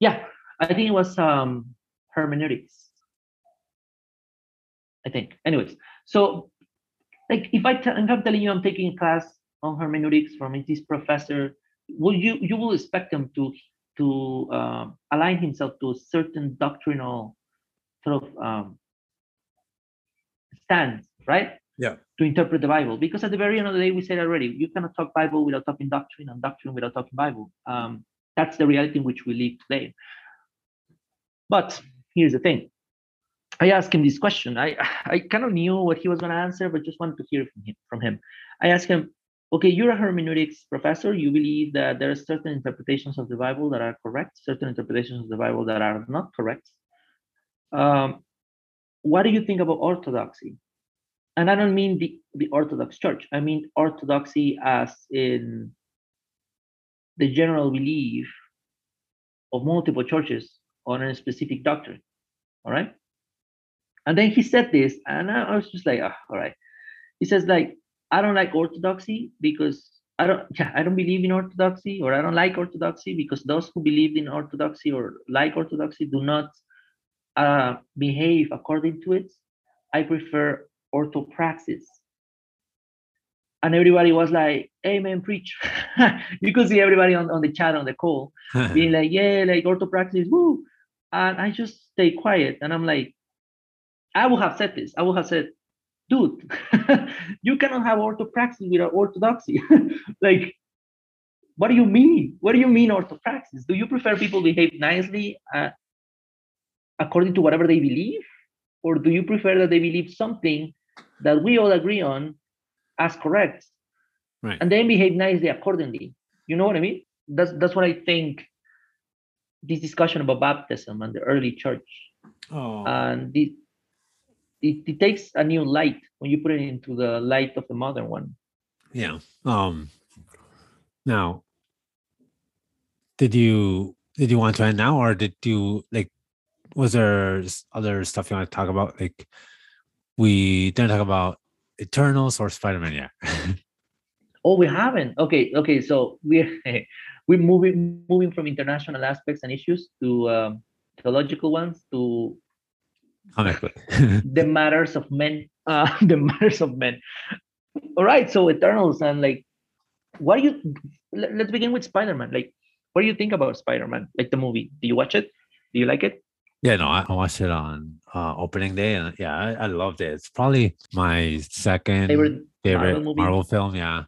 Yeah i think it was um hermeneutics i think anyways so like if I t- if I'm telling you I'm taking a class on hermeneutics from this professor, will you you will expect him to to um, align himself to a certain doctrinal sort of um, stance, right? Yeah. To interpret the Bible, because at the very end of the day, we said already, you cannot talk Bible without talking doctrine, and doctrine without talking Bible. Um, that's the reality in which we live today. But here's the thing. I asked him this question. I [sighs] I kind of knew what he was going to answer, but just wanted to hear from him. From him, I asked him, "Okay, you're a hermeneutics professor. You believe that there are certain interpretations of the Bible that are correct, certain interpretations of the Bible that are not correct. Um, what do you think about orthodoxy? And I don't mean the the Orthodox Church. I mean orthodoxy as in the general belief of multiple churches on a specific doctrine. All right." And then he said this, and I I was just like, "Ah, all right. He says, like, I don't like orthodoxy because I don't, [laughs] yeah, I don't believe in orthodoxy, or I don't like orthodoxy because those who believe in orthodoxy or like orthodoxy do not uh, behave according to it. I prefer orthopraxis. And everybody was like, Amen, preach. [laughs] you could see everybody on, on the chat on the call [laughs] being like, yeah, like orthopraxis, woo. And I just stay quiet. And I'm like, I would have said this. I would have said, dude, [laughs] you cannot have orthopraxis without orthodoxy. [laughs] like, what do you mean? What do you mean orthopraxis? Do you prefer people behave nicely uh, according to whatever they believe? Or do you prefer that they believe something that we all agree on as correct right and then behave nicely accordingly? You know what I mean? That's that's what I think this discussion about baptism and the early church, Oh, and it, it it takes a new light when you put it into the light of the modern one. yeah. Um. Now, did you did you want to end now, or did you like? Was there other stuff you want to talk about? Like, we didn't talk about Eternals or Spider Man yet. [laughs] Oh, we haven't. Okay, okay. So we're [laughs] we're moving moving from international aspects and issues to um, theological ones to Comic book. [laughs] the matters of men. Uh, [laughs] the matters of men. All right. So Eternals and like, what do you? Let, let's begin with Spider-Man. Like, what do you think about Spider-Man? Like the movie? Do you watch it? Do you like it? Yeah, no, I I watched it on uh, opening day, and yeah, I, I loved it. It's probably my second Favorite favorite Marvel Marvel, film. Yeah,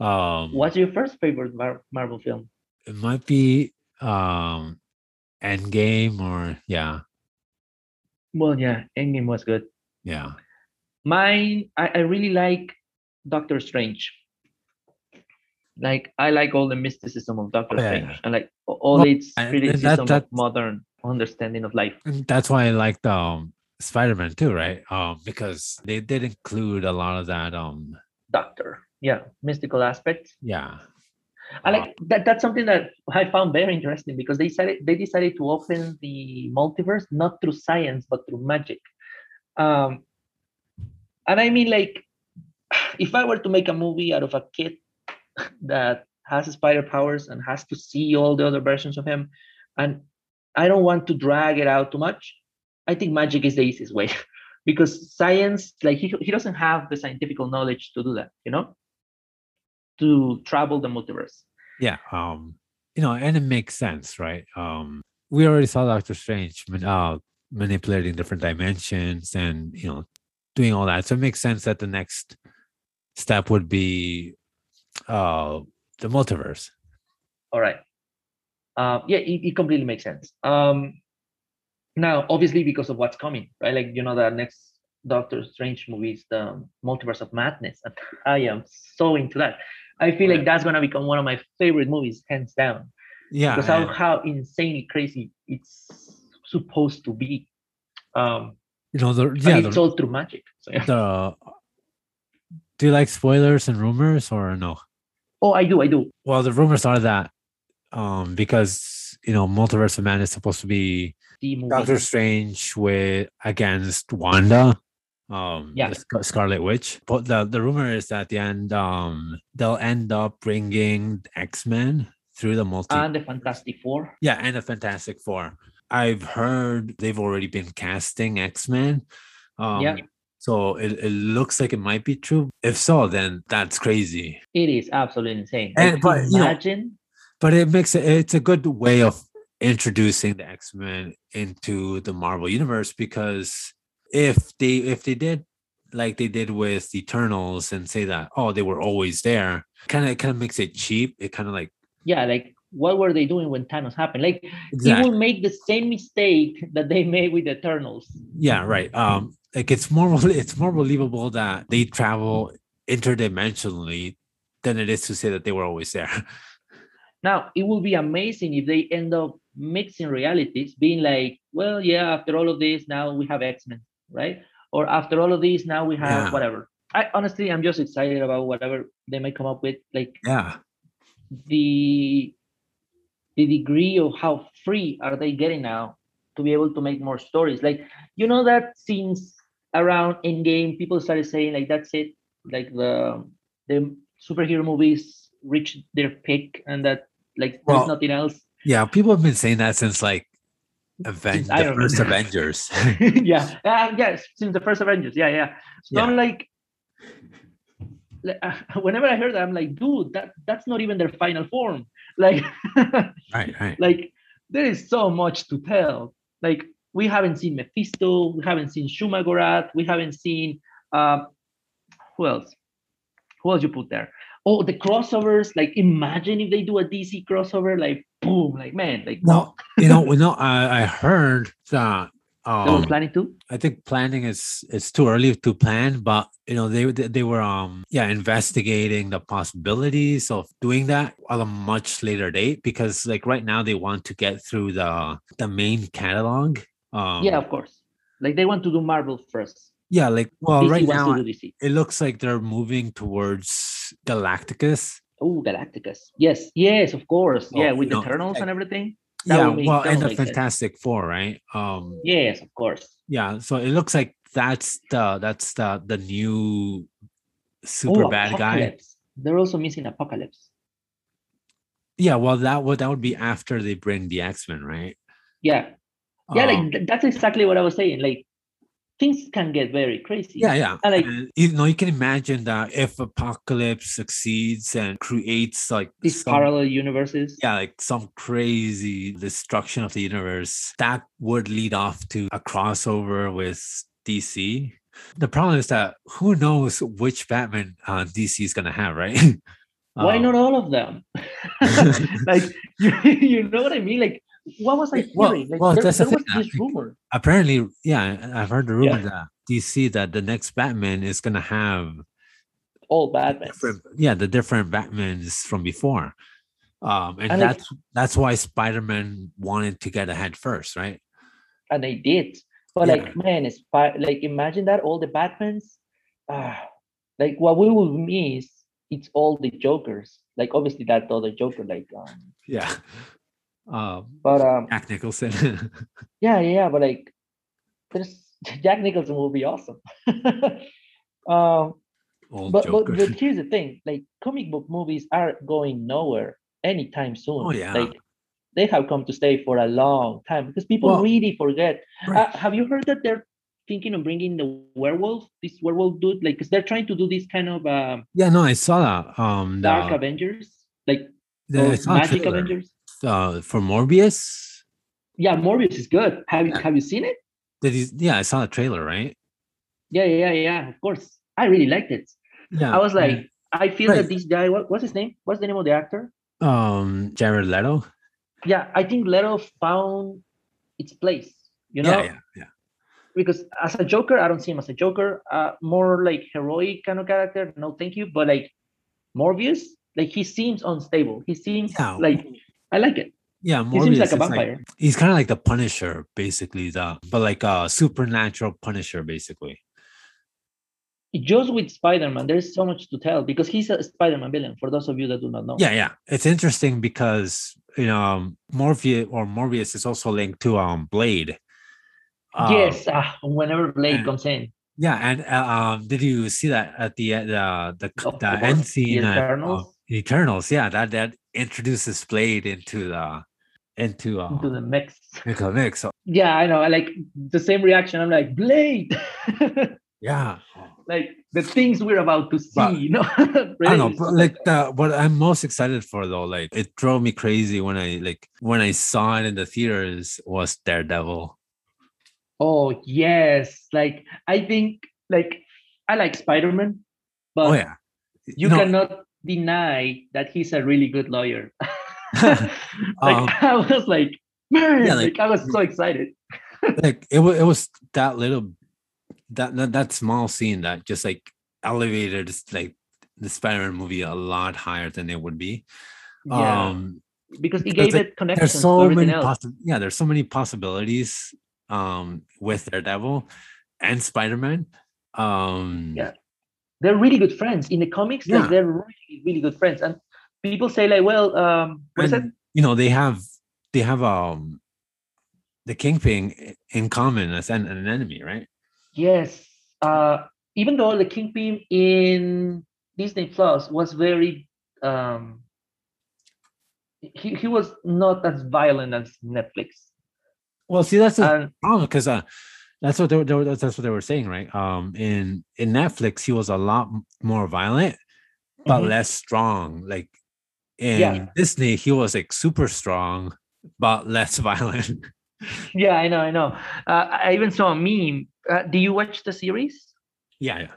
um, What's your first favorite Mar- Marvel film? it might be um, Endgame or yeah, Well, yeah, Endgame was good. yeah, Mine, I, I really like Doctor Strange. Like I like all the mysticism of Doctor Oh, yeah, Strange and like all Well, its and that- that- of modern understanding of life. that's why I liked um Spider Man too, right? Um, because they did include a lot of that. Um, Doctor, yeah, mystical aspect. yeah, I like that. That's something that I found very interesting because they decided they decided to open the multiverse not through science but through magic. Um, and I mean, like, [sighs] if I were to make a movie out of a kid [laughs] that has spider powers and has to see all the other versions of him, and I don't want to drag it out too much, I think magic is the easiest way [laughs] because science, like, he, he doesn't have the scientific knowledge to do that, you know, to travel the multiverse. yeah. Um, you know, and it makes sense, right? Um, we already saw Doctor Strange uh, manipulating different dimensions and you know doing all that, so it makes sense that the next step would be uh the multiverse. All right. Uh, yeah, it, it completely makes sense. Um, now, obviously, because of what's coming, right? Like you know, the next Doctor Strange movie is the Multiverse of Madness, and I am so into that. I feel like that's gonna become one of my favorite movies, hands down, Yeah, because how how insanely crazy it's supposed to be. Um, you know the yeah it's the, all through magic. So, yeah. the do you like spoilers and rumors or no? Oh, I do, I do. Well, the rumors are that um because you know multiverse of man is supposed to be. Doctor Strange with against Wanda, um, Yeah. Scar- Scarlet Witch. But the the rumor is that at the end, um, they'll end up bringing X Men through the multi. and the Fantastic Four. yeah, and the Fantastic Four. I've heard they've already been casting X Men. Um, Yeah. So it, it looks like it might be true. If so, then that's crazy. It is absolutely insane. And- but, you know, imagine But it makes it it's a good way of introducing the X-Men into the Marvel universe because if they if they did like they did with Eternals and say that oh they were always there, kind of kind of makes it cheap. It kind of like yeah, like what were they doing when Thanos happened? Like he will make the same mistake that they made with Eternals. yeah right. Um, like it's more [laughs] it's more believable that they travel interdimensionally than it is to say that they were always there. [laughs] Now it will be amazing if they end up mixing realities, being like, well, yeah, after all of this, now we have X Men, right? Or after all of these, now we have Yeah. whatever. I honestly, I'm just excited about whatever they may come up with. Like yeah, the the degree of how free are they getting now to be able to make more stories like you know that since around Endgame people started saying like that's it like the the superhero movies reached their peak and that like Well, there's nothing else yeah. People have been saying that since like Aven- the first [laughs] Avengers. [laughs] yeah. Uh, yes since the first avengers. Yeah yeah. So Yeah. i'm like uh, [laughs] whenever i heard that i'm like dude that that's not even their final form. Like right, right. like there is so much to tell. Like we haven't seen mephisto we haven't seen Shuma-Gorath we haven't seen um who else? Who else you put there oh the crossovers like imagine if they do a dc crossover like boom like man like No, you know, we know. I, I heard that They Um, planning to. I think planning is it's too early to plan, but you know they they they were um yeah investigating the possibilities of doing that at a much later date because like right now they want to get through the the main catalog. Um, yeah, of course. Like they want to do Marvel first. Yeah, like well right now to do DC. it looks like they're moving towards Galacticus. Oh, Galacticus. Yes, yes, of course. Oh, yeah, with the know, Eternals and everything. That yeah, well, and the. Fantastic Four, right? Um, Yes, of course. yeah so it looks like that's the that's the the new super Oh, bad guy They're also missing Apocalypse. yeah well that would that would be after they bring the x-men right Yeah, yeah, Um, like th- that's exactly what I was saying. Like things can get very crazy. yeah yeah I like- And, you know you can imagine that if apocalypse succeeds and creates like these some- parallel universes. yeah like some crazy destruction of the universe that would lead off to a crossover with dc the problem is that who knows which batman uh, dc is gonna have right [laughs] Why Um, not all of them? [laughs] [laughs] like you, you know what I mean? Like what was I Well- hearing? Like well, there, that's the was thing, this like- rumor. apparently yeah i've heard the rumor Yeah. that dc that the next batman is gonna have All Batman. different yeah the different batmans from before um and, And, like- that's that's why spider-man wanted to get ahead first right and they did. But Yeah. like, man, it's like imagine that all the Batmans, ah, like what we will miss, it's all the Jokers. Like obviously that other Joker, like, um, yeah um but um, jack nicholson [laughs] yeah, yeah, but like, there's [laughs] Jack Nicholson will be awesome. [laughs] um, but, but but here's the thing, like comic book movies are going nowhere anytime soon. Oh, yeah. like they have come to stay for a long time because people Well, really forget Right. Uh, have you heard that they're thinking of bringing the werewolf, this werewolf dude? Like, because they're trying to do this kind of um, yeah no i saw that um dark the, Avengers, like the, those it's not magic. Avengers. Uh for morbius Yeah, Morbius is good. Have you Yeah. have you seen it? did he yeah i saw the trailer right Yeah, yeah, yeah, yeah. Of course, I really liked it. yeah I was like, I feel Right. that this guy. What, what's his name? What's the name of the actor? um jared leto Yeah, I think Leto found its place. You know, yeah yeah yeah because as a Joker, I don't see him as a Joker. Uh, more like heroic kind of character. No, thank you. But like Morbius, like he seems unstable. He seems Yeah. like I like it. Yeah, He seems like a vampire. he's kind of like the Punisher, basically, the but like a supernatural Punisher, basically. Just with Spider-Man, there's so much to tell because he's a Spider-Man villain. For those of you that do not know. Yeah, yeah. It's interesting because you know um, Morpheus or Morbius is also linked to um Blade. Um, yes. ah, whenever Blade and- comes in, Yeah, and uh, um, did you see that at the end, uh, the the course, end the scene? uh, Eternals. Eternals, yeah, that that introduces Blade into the into uh into the mix. into the mix. So Yeah, I know. I like the same reaction. I'm like Blade. [laughs] yeah, like the things we're about to see. But- you know. I know, but like the what I'm most excited for though, like it drove me crazy when I like when I saw it in the theaters was Daredevil. Oh yes, like I think like I like Spider-Man, but oh yeah, you know, cannot deny that he's a really good lawyer. [laughs] [laughs] like Um, [laughs] I was like, man, yeah, like, like- I was so excited. like it was it was that little that that, that small scene that just like elevated like the Spider-Man movie a lot higher than it would be. Yeah, Um because he gave it- it connections there's so many possi- yeah, there's so many possibilities um with Daredevil and Spider-Man. Um Yeah. They're really good friends in the comics. like, Yeah. they're really, really good friends. And people say like, well, um, what is it? and, you know they have they have um the kingpin in common as an, an enemy right Yes. Uh, even though the Kingpin in Disney Plus was very, um, he, he was not as violent as Netflix. well see that's the And problem because uh that's what they were, they that's what they were saying right um in in netflix he was a lot more violent but Mhm. less strong like in Yeah. disney he was like super strong but less [laughs] violent yeah, I know, I know. Uh, I even saw a meme. Uh, do you watch the series? yeah yeah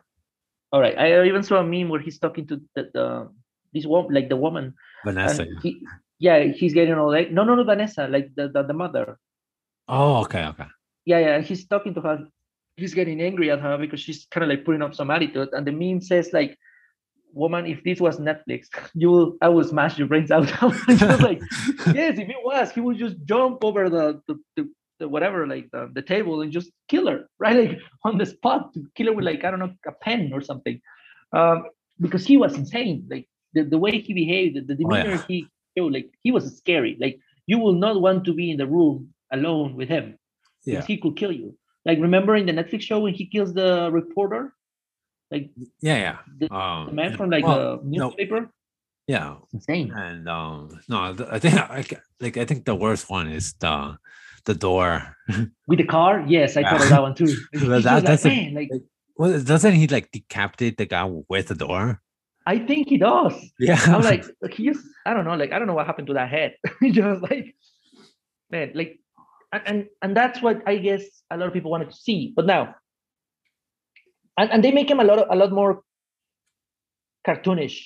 All right. I even saw a meme where he's talking to the, the this woman, like the woman. vanessa he, yeah, he's getting all like, no, no, no, Vanessa, like the, the, the mother. oh okay okay yeah, yeah, he's talking to her. He's getting angry at her because she's kind of like putting up some attitude. And the meme says like, "Woman, if this was Netflix, [laughs] you will, I will smash your brains out." [laughs] like, [laughs] "Yes, if it was, he would just jump over the the, the, the whatever, like the, the table, and just kill her, right, like on the spot, to kill her with like I don't know, a pen or something." Um, because he was insane. Like the, the way he behaved, the, the demeanor yeah. he showed, like he was scary. Like you will not want to be in the room alone with him Yeah. he could kill you. Like remember in the Netflix show when he kills the reporter, like Yeah, yeah. the, Um, the man from like well, the no, newspaper. yeah, Insane. and um, no, I think I like I think the worst one is the the door. With the car, yes, I thought of that one too. It's Well, just that- like, a- man, like Well, doesn't he like decapitate the guy with the door? I think he does. Yeah, I'm like, [laughs] like, he just, I don't know, like I don't know what happened to that head. [laughs] He just like, man, like, and, and and that's what I guess a lot of people wanted to see. But now, and, and they make him a lot of, a lot more cartoonish,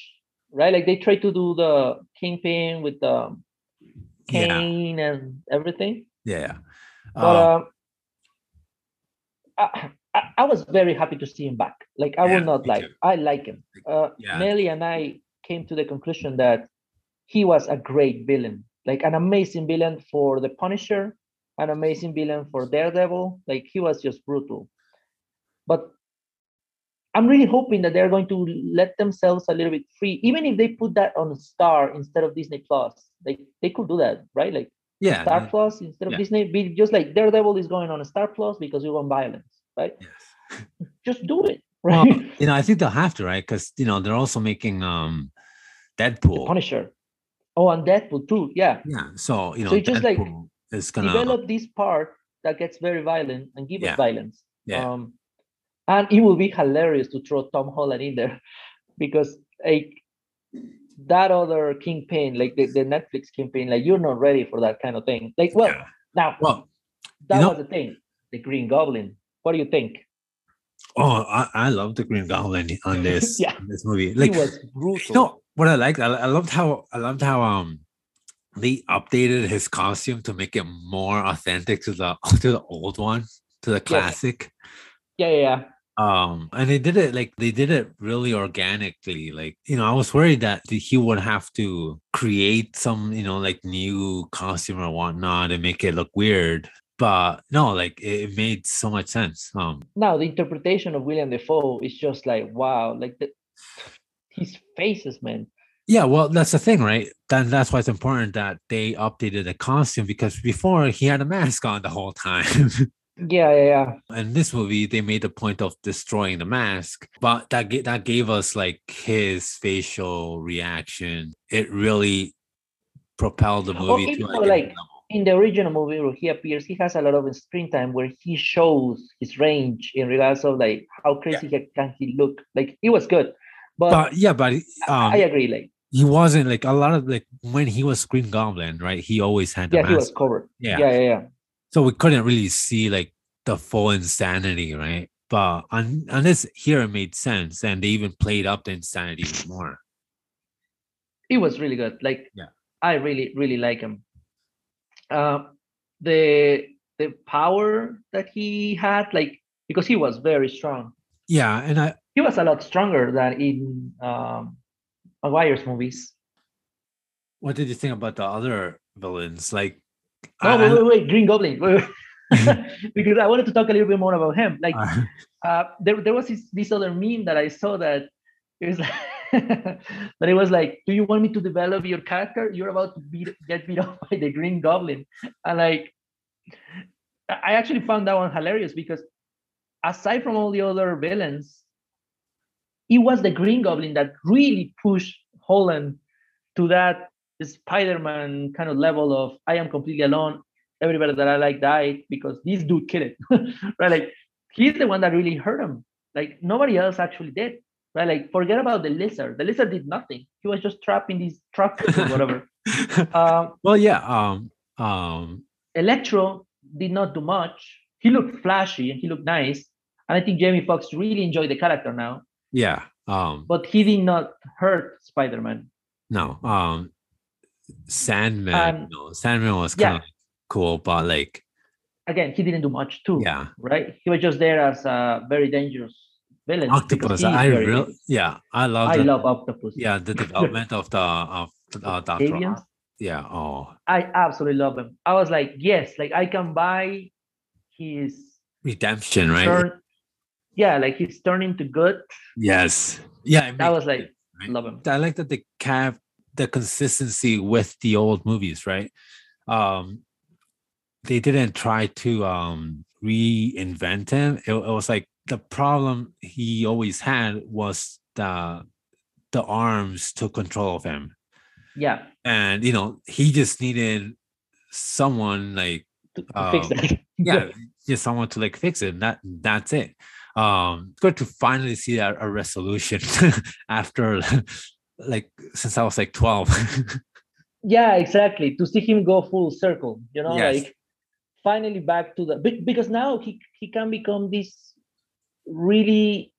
right? Like they try to do the kingpin with the yeah, cane and everything. yeah. But Um, um, I, I, I was very happy to see him back. Like I Yeah, will not like. I like him. Uh, Yeah. Nelly and I came to the conclusion that he was a great villain, like an amazing villain for the Punisher, an amazing villain for Daredevil. Like he was just brutal. But I'm really hoping that they're going to let themselves a little bit free, even if they put that on Star instead of Disney Plus. Like they could do that, right? Like yeah, Star th- Plus instead of yeah. Disney. Be just like Daredevil is going on a Star Plus because you want violence, right? yes. [laughs] Just do it, [laughs] Well, right? you know, I think they'll have to, right? Because you know they're also making um the Deadpool. Punisher. Oh, and Deadpool too. Yeah. Yeah, so you know, So you just, like, Deadpool is gonna Develop this part that gets very violent and give Yeah. us violence. Yeah. Um, and it will be hilarious to throw Tom Holland in there [laughs] because like that other kingpin, like the, the Netflix kingpin, like you're not ready for that kind of thing. Like, well, Yeah. now well. that know- was the thing. The Green Goblin. What do you think? Oh, I, I love the Green Goblin on this [laughs] Yeah. on this movie. Like, he was brutal. you know what I liked? I, I loved how I loved how um they updated his costume to make it more authentic to the [laughs] to the old one, to the classic. yeah, yeah, yeah. Um, and they did it like they did it really organically. Like, you know, I was worried that he would have to create some, you know, like new costume or whatnot and make it look weird. But no, like it, made so much sense. Um, now the interpretation of William Dafoe is just like wow, like the [sighs] his faces, man. Yeah, well, that's the thing, right? Then that's why it's important that they updated the costume because before he had a mask on the whole time. [laughs] Yeah, yeah, yeah. in this movie, they made a point of destroying the mask, but that that gave us like his facial reaction. It really propelled the movie Okay, to like, like. In the original movie where he appears, he has a lot of screen time where he shows his range in regards of like how crazy he can he look. Like it was good, but, But yeah, but um, I agree. Like he wasn't like a lot of like when he was Green Goblin, right? He always had the yeah, he was covered. Yeah. yeah, yeah, yeah. so we couldn't really see like the full insanity, right? But on on this here, it made sense, and they even played up the insanity more. It was really good. Like Yeah. I really, really like him. Uh, the the power that he had, like because he was very strong. Yeah, and I He was a lot stronger than in um, Maguire's movies. what did you think about the other villains? Like, oh, I- wait, wait, wait, Green Goblin. Wait, wait. [laughs] [laughs] because I wanted to talk a little bit more about him. Like, uh, uh, there, there was this, this other meme that I saw that it was like, [laughs] that it was like, do you want me to develop your character? You're about to beat, get beat up by the Green Goblin, and like, I actually found that one hilarious because aside from all the other villains, it was the Green Goblin that really pushed Holland to that Spider-Man kind of level of I am completely alone. Everybody that I like died because this dude killed it. [laughs] right? Like he's the one that really hurt him. Like nobody else actually did. Right? Like forget about the lizard. The lizard did nothing. He was just trapped in this truck [laughs] or whatever. [laughs] um, well, yeah. Um, um, Electro did not do much. He looked flashy and he looked nice. And I think Jamie Foxx really enjoyed the character now, yeah. Um, but he did not hurt Spider-Man. no. Um, Sandman. Um, no, Sandman was kind of cool, but like, again, he didn't do much too. Yeah. Right. He was just there as a very dangerous villain. Octopus. I very real dangerous. yeah, I love I the, love Octopus. yeah, the development of the of uh, Doctor. Yeah. Oh, I absolutely love him. I was like, yes, like I can buy his redemption, right? Yeah, like he's turning to good. Yes. Yeah. I That was like, right? love him. I like that they kept the consistency with the old movies, right? Um, they didn't try to um reinvent him. It, it was like the problem he always had was the the arms took control of him, Yeah, and you know he just needed someone like to, to fix Um, [laughs] yeah, just someone to like fix it. That that's it. Um, it's good to finally see a, a resolution [laughs] after like since I was like twelve. yeah, exactly. To see him go full circle, you know, Yes. like finally back to the be- because now he he can become this really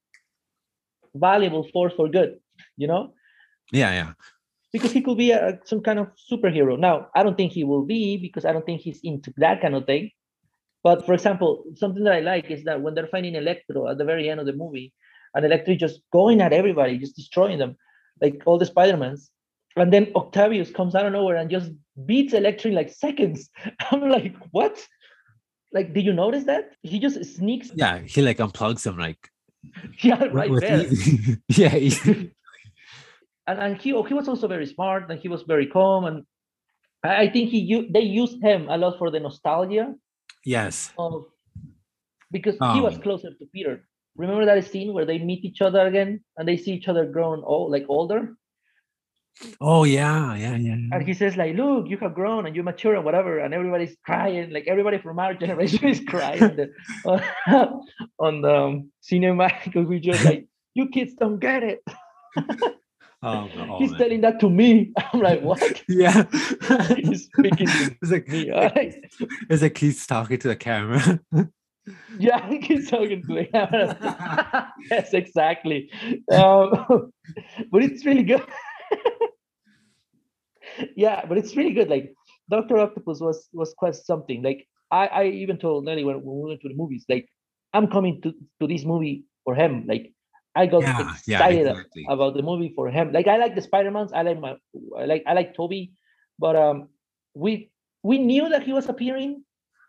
valuable force for good, you know. yeah, yeah, because he could be a, some kind of superhero. Now, I don't think he will be because I don't think he's into that kind of thing. But for example, something that I like is that when they're fighting Electro at the very end of the movie, and Electro just going at everybody, just destroying them, like all the Spider-Mans. And then Octavius comes out of nowhere and just beats Electro in like seconds. [laughs] I'm like, what? Like, did you notice that? He just sneaks. yeah. He like unplugs him, like [laughs] Yeah, right there. [laughs] yeah, easy. and and he oh, he was also very smart and he was very calm and I, I think he they used him a lot for the nostalgia yes, of because he was Um, closer to Peter. Remember that scene where they meet each other again and they see each other grown old like older oh yeah, yeah, yeah. yeah. and he says like look you have grown and you mature and whatever and everybody's crying like everybody from our [laughs] generation is crying on [laughs] the, on the um, cinema [laughs] because we just like you kids don't get it Oh, he's man. telling that to me [laughs] i'm like what [laughs] yeah. [laughs] he's speaking to it's like me right? it's like he's talking to the camera. Yeah, he's talking to the camera. yes, exactly. Um, but it's really good. yeah, but it's really good. Like Doctor Octopus was was quite something. Like I, I even told Nelly when, when we went to the movies, like I'm coming to, to this movie for him. Like I got yeah, yeah, excited exactly. about the movie for him. Like I like the Spider-Mans, I like my I like I like Tobey, but um we we knew that he was appearing.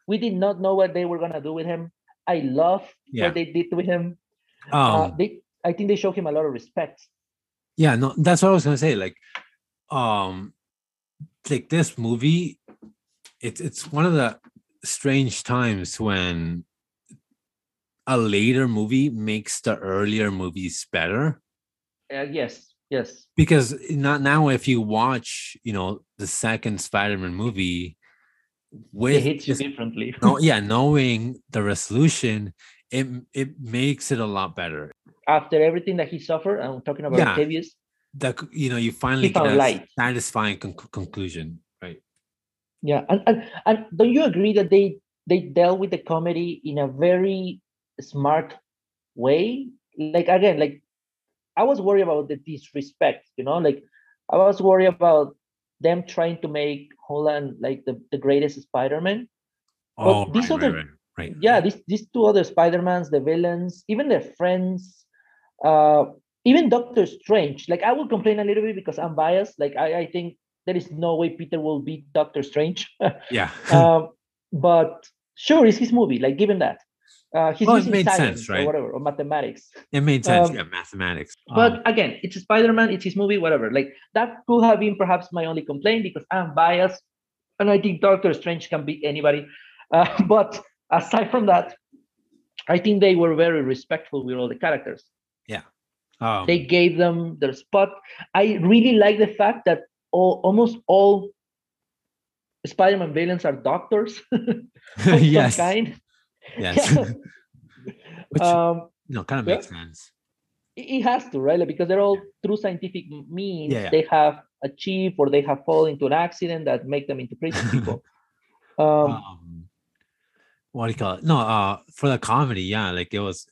We did not know what they were gonna do with him. I love Yeah. what they did with him. Um, uh, they I think they showed him a lot of respect. yeah no that's what i was gonna say like um like this movie it's it's one of the strange times when a later movie makes the earlier movies better Uh, yes, yes. because not now if you watch you know the second spider-man movie It with hits you this- differently. no, [laughs] yeah knowing the resolution it it makes it a lot better After everything that he suffered, I'm talking about Yeah. Octavius. the c- you know you finally get a light. satisfying con- conclusion right Yeah, and, and and don't you agree that they they dealt with the comedy in a very smart way? Like again, like I was worried about the disrespect, you know, like I was worried about them trying to make Holland like the, the greatest Spider-Man. oh Well, these right, other- right, right, right Yeah, these these two other Spider-Mans, the villains, even their friends, uh, even Doctor Strange. Like I will complain a little bit because I'm biased. Like I, I think there is no way Peter will beat Doctor Strange. [laughs] yeah um, but sure, it's his movie. Like, given that. Uh, he's Well, it made sense, right? or whatever, or mathematics. it made sense um, yeah mathematics But Um, again, it's Spider-Man. It's his movie. Whatever. Like that could have been perhaps my only complaint because I'm biased, and I think Doctor Strange can beat anybody. Uh, [laughs] but aside from that, I think they were very respectful with all the characters. Yeah, um, They gave them their spot. I really like the fact that all, almost all Spider-Man villains are doctors. [laughs] of some [laughs] yes kind. Yes Yeah. [laughs] which um, you know kind of yeah. makes sense it has to, right? Like, because they're all through scientific means Yeah, yeah. they have achieved or they have fallen into an accident that make them into crazy people. [laughs] um, um, what do you call it no uh for the comedy yeah like it was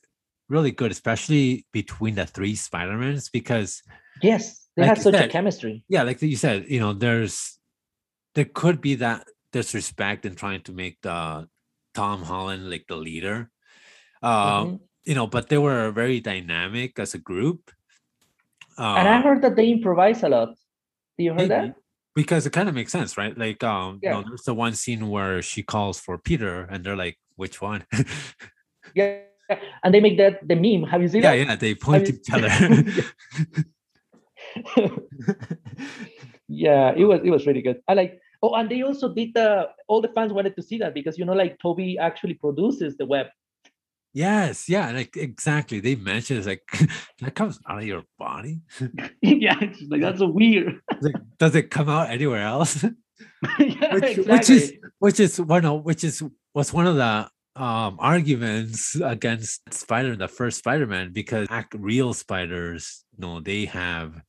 really good especially between the three spider-mans because yes, they like such a chemistry. yeah like you said you know there's there could be that disrespect in trying to make the Tom Holland like the leader. Um, Mhm. you know, but they were very dynamic as a group. and I Um, heard that they improvise a lot. Do you maybe, that? because it kind of makes sense, right? Like, um, you know, there's the one scene where she calls for Peter, and they're like, "Which one?" [laughs] Yeah. And they make that the meme. Have you seen it? yeah, that? yeah, they point to each other. [laughs] [laughs] yeah, it was it was really good. I like oh, and they also did the all the fans wanted to see that because you know, like Tobey actually produces the web. yes, yeah, like exactly. They mentioned it's like [laughs] that comes out of your body. [laughs] yeah, it's like that's so weird. Like, does it come out anywhere else? [laughs] yeah, which, exactly. which is which is one of which is was one of the um arguments against Spider the first Spider-Man because act real spiders, you know, they have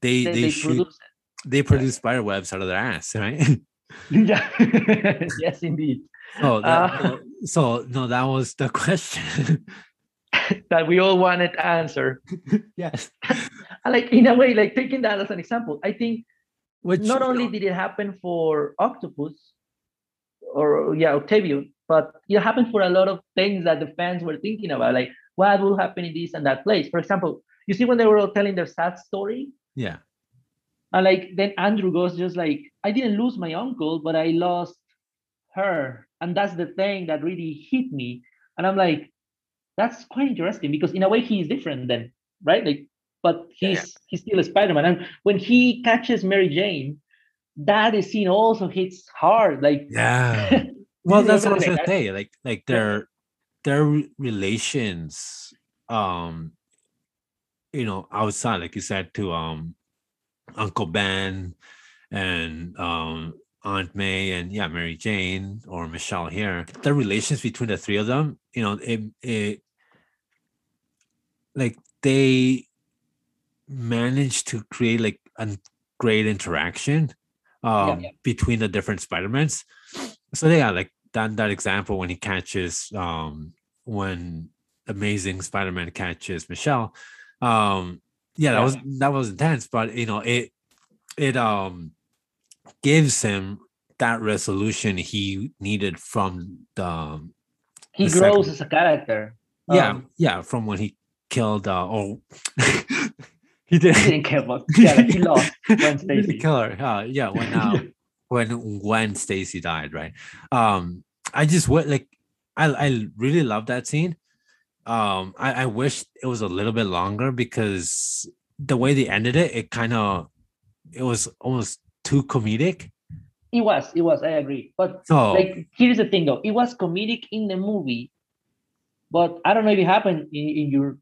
they they, they, they shoot produce they produce spider webs out of their ass, right? [laughs] yeah. [laughs] yes, indeed. so that, Uh, so no, that was the question. [laughs] That we all wanted answer. yes. Like in a way, like taking that as an example, I think Which not only did it happen for Octopus or yeah, Octavian, but it happened for a lot of things that the fans were thinking about, like what will happen in this and that place. For example, you see when they were all telling their sad story, yeah. And like then Andrew goes just like, I didn't lose my uncle, but I lost her. And that's the thing that really hit me. And I'm like, that's quite interesting because in a way he is different then, right? Like, but he's yeah. he's still a Spider-Man. And when he catches Mary Jane, that scene also hits hard. Like Yeah. [laughs] well, that's what I was gonna say. Like like their their relations um you know outside like you said to um uncle ben and um aunt may and yeah mary jane or michelle here the relations between the three of them you know it, it like they managed to create like a great interaction um yeah. between the different spider-mans so yeah like that that example when he catches um when amazing spider-man catches michelle um yeah that Yeah. was that was intense but you know it it um gives him that resolution he needed from the um, he The grows second- as a character. yeah Um, yeah from when he killed uh oh [laughs] he did he didn't care about [laughs] yeah, like, he lost He Stacy. kill her uh, yeah when [laughs] uh, when when Stacy died, right? Um, I just would like I I really love that scene. Um, I, I wish it was a little bit longer because the way they ended it, it kind of it was almost too comedic. It was, it was, I agree. But So like here's the thing though, it was comedic in the movie, but I don't know if it happened in, in your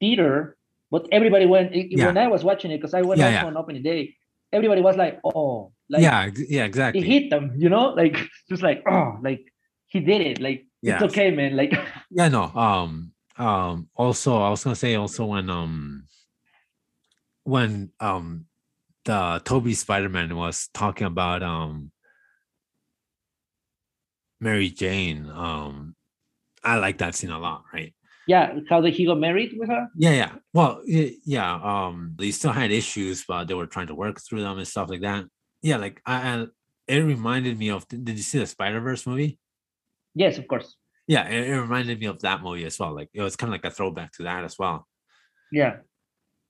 theater, but everybody went Yeah. when I was watching it, because I went Yeah, yeah. on opening day, everybody was like, oh, like yeah, yeah, it exactly. hit them, you know, like [laughs] just like, oh, like he did it, like Yeah. it's okay, man. Like [laughs] Yeah, no. Um, um. Also, I was gonna say also when um when um the Tobey Spider Man was talking about um Mary Jane. Um, I like that scene a lot. Right. yeah, how did he got married with her? Yeah, yeah. Well, yeah. Um, they still had issues, but they were trying to work through them and stuff like that. Yeah, like I, I it reminded me of. Did you see the Spider Verse movie? Yes, of course. Yeah, it, it reminded me of that movie as well. Like it was kind of like a throwback to that as well. Yeah,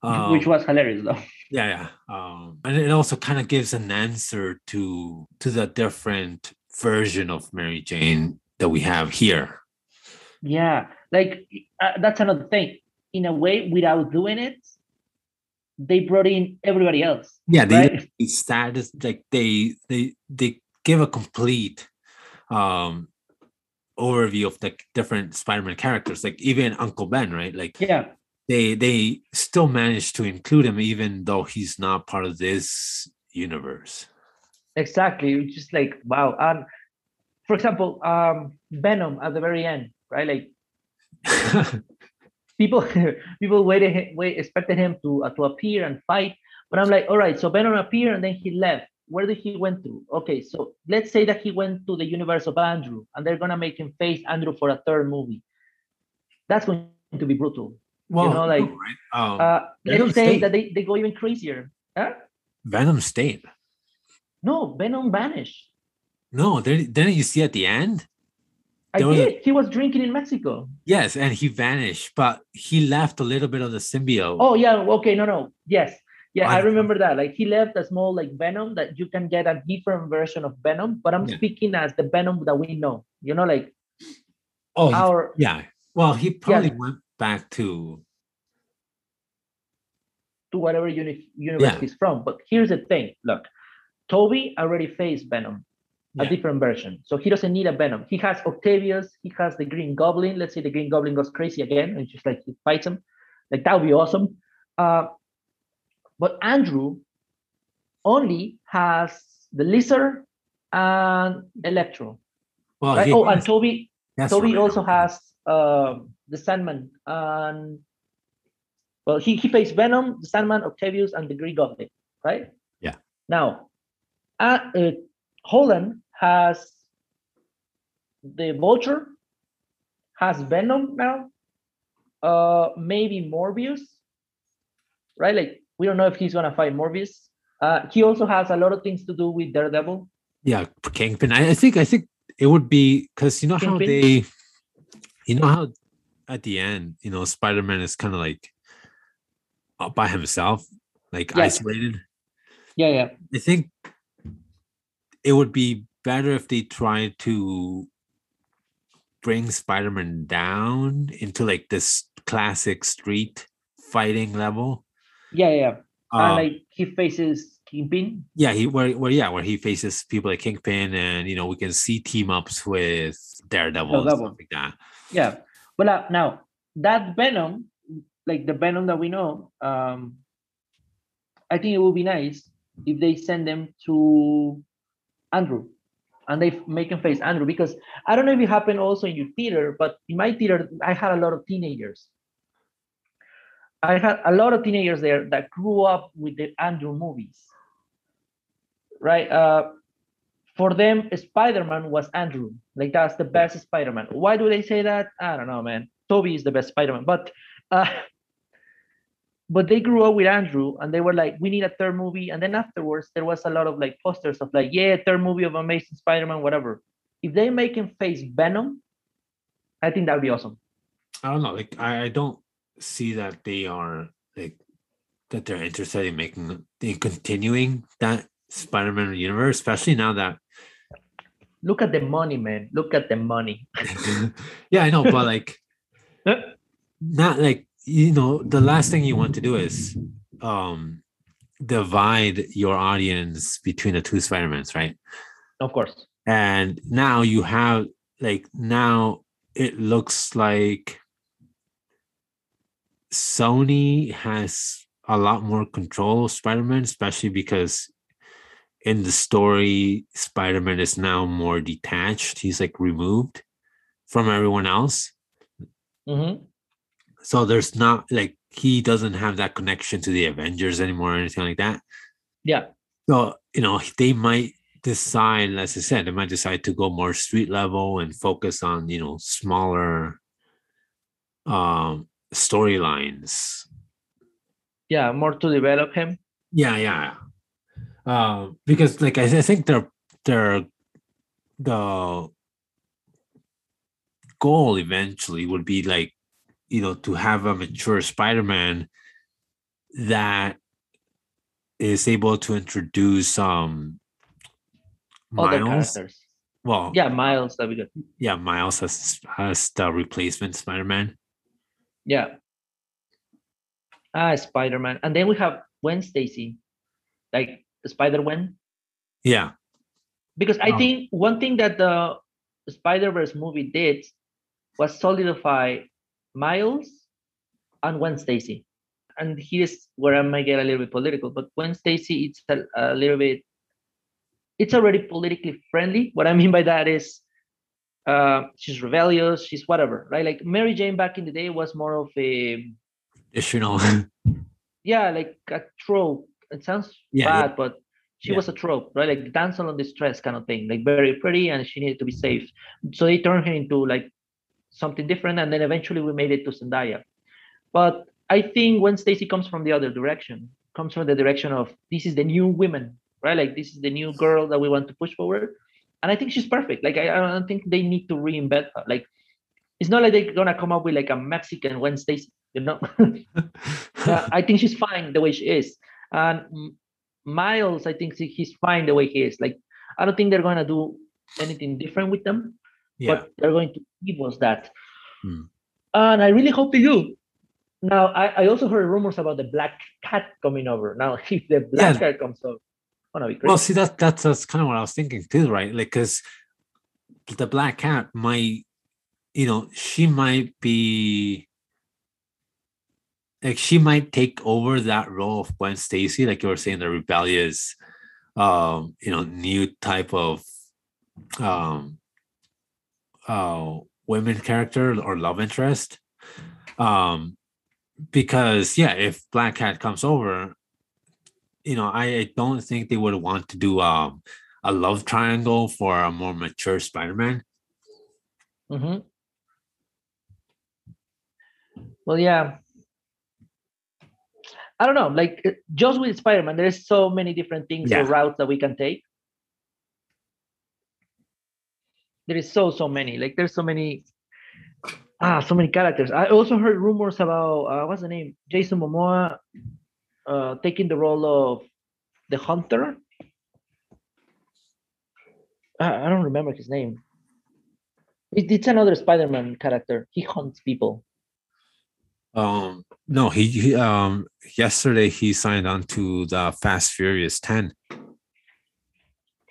Um, which was hilarious though. [laughs] yeah yeah um and it also kind of gives an answer to to the different version of mary jane that we have here Yeah, like uh, that's another thing. In a way, without doing it, they brought in everybody else. yeah they Right. status like they they they give a complete um overview of the different spider-man characters like even uncle ben right like Yeah, they they still managed to include him even though he's not part of this universe exactly. It's just like wow. And for example, um, Venom at the very end, right? Like [laughs] people, [laughs] people waited, wait, expected him to uh, to appear and fight. But I'm like, all right, so Venom appeared and then he left. Where did he went to? Okay, so let's say that he went to the universe of Andrew, and they're gonna make him face Andrew for a third movie. That's going to be brutal. well know, like, no, right? um, Uh, let's say that they, they go even crazier. Huh? venom stayed No, Venom vanished. No, didn't, didn't you see at the end? I There was a- did. he was drinking in Mexico. Yes, and he vanished, but he left a little bit of the symbiote. Oh yeah, okay, no, no, yes, yeah, I I- remember that. Like he left a small like venom that you can get a different version of venom, but I'm Yeah. speaking as the venom that we know. You know, like Oh, our yeah. Well, he probably went back to to whatever uni- universe Yeah. he's from. But here's the thing: look, Tobey already faced Venom, a different version, so he doesn't need a Venom. He has Octavius, he has the Green Goblin. Let's say the Green Goblin goes crazy again and just like he fights him, like that would be awesome. Uh, but Andrew only has the Lizard and Electro. well. Right? Oh, and Tobey Tobey right. also has um the Sandman and well, he, he faced Venom, the Sandman, Octavius, and the Green Goblin, right? Yeah. Now, uh, uh, Holland has the Vulture, has Venom now, uh, maybe Morbius, right? Like we don't know if he's gonna fight Morbius. Uh, he also has a lot of things to do with Daredevil. yeah kingpin I, I think i think it would be because you know how they you know how at the end you know spider-man is kind of like by himself like Yeah. isolated Yeah, yeah. i think it would be better if they tried to bring spider-man down into like this classic street fighting level Yeah, yeah. um, and like he faces Kingpin. yeah he where, where yeah where he faces people like kingpin and you know we can see team ups with daredevil and Daredevil. stuff like that Yeah. But uh, now that Venom, like the Venom that we know, um, I think it would be nice if they send them to Andrew and they make him face Andrew because I don't know if it happened also in your theater, but in my theater, I had a lot of teenagers. I had a lot of teenagers there that grew up with the Andrew movies. Right? Uh, for them, Spider-Man was Andrew. Like that's the best Spider-Man. Why do they say that? I don't know, man. Tobey is the best Spider-Man, but uh, but they grew up with Andrew, and they were like, we need a third movie. And then afterwards, there was a lot of like posters of like, yeah, third movie of Amazing Spider-Man, whatever. If they make him face Venom, I think that would be awesome. i don't know like I, I don't see that they are like that they're interested in making in continuing that spider-man universe especially now that Look at the money, man. Look at the money. [laughs] yeah i know but like not like you know the last thing you want to do is um divide your audience between the two spider-mans right Of course. and now you have like now it looks like sony has a lot more control of spider-man especially because in the story spider-man is now more detached. He's like removed from everyone else. Hmm so there's not like he doesn't have that connection to the avengers anymore or anything like that. Yeah. so you know they might decide as i said they might decide to go more street level and focus on you know smaller um storylines Yeah. More to develop him. yeah yeah um because like i, I think they're they're the goal eventually would be like you know to have a mature spider-man that is able to introduce um Other miles characters. well Yeah, Miles. That'd be good. yeah miles as as the replacement spider-man Yeah. Ah, Spider Man. And then we have Gwen Stacy, like Spider Gwen. yeah Because I Oh. think one thing that the Spider Verse movie did was solidify Miles and Gwen Stacy. And here's where I might get a little bit political, but Gwen Stacy, it's a, a little bit, it's already politically friendly. What I mean by that is uh, she's rebellious, she's whatever, right? Like Mary Jane back in the day was more of a, know [laughs] yeah, like a trope. It sounds Yeah, bad, yeah. but she Yeah. was a trope, right? Like damsel on the stress kind of thing, like very pretty, and she needed to be safe. So they turned her into like something different, and then eventually we made it to Zendaya. But I think Gwen Stacy comes from the other direction, comes from the direction of this is the new women, right? Like this is the new girl that we want to push forward. And I think she's perfect. Like I, I don't think they need to reinvent her. Like it's not like they're gonna come up with like a Mexican Wednesday, you know. [laughs] Uh, I think she's fine the way she is, and Miles, I think he's fine the way he is. Like I don't think they're gonna do anything different with them, yeah. but they're going to give us that, Hmm. and I really hope they do. Now I, I also heard rumors about the black cat coming over. Now [laughs] if the black Yeah. cat comes over, be crazy. Well, see, that that's that's kind of what I was thinking too, right? Like, because the black cat might, you know, she might be like she might take over that role of Gwen Stacy, like you were saying, the rebellious, um, you know, new type of um uh women character or love interest. Um because yeah, if Black Cat comes over, you know, I, I don't think they would want to do um a love triangle for a more mature Spider-Man. hmm Well, yeah. I don't know. Like uh, just with Spider-Man, there's so many different things Yeah. or routes that we can take. There is so so many. Like there's so many. Ah, so many characters. I also heard rumors about uh, what's the name? Jason Momoa uh, taking the role of the Hunter. I I don't remember his name. It, it's another Spider-Man character. He hunts people. Um no, he, he um yesterday he signed on to the Fast Furious 10.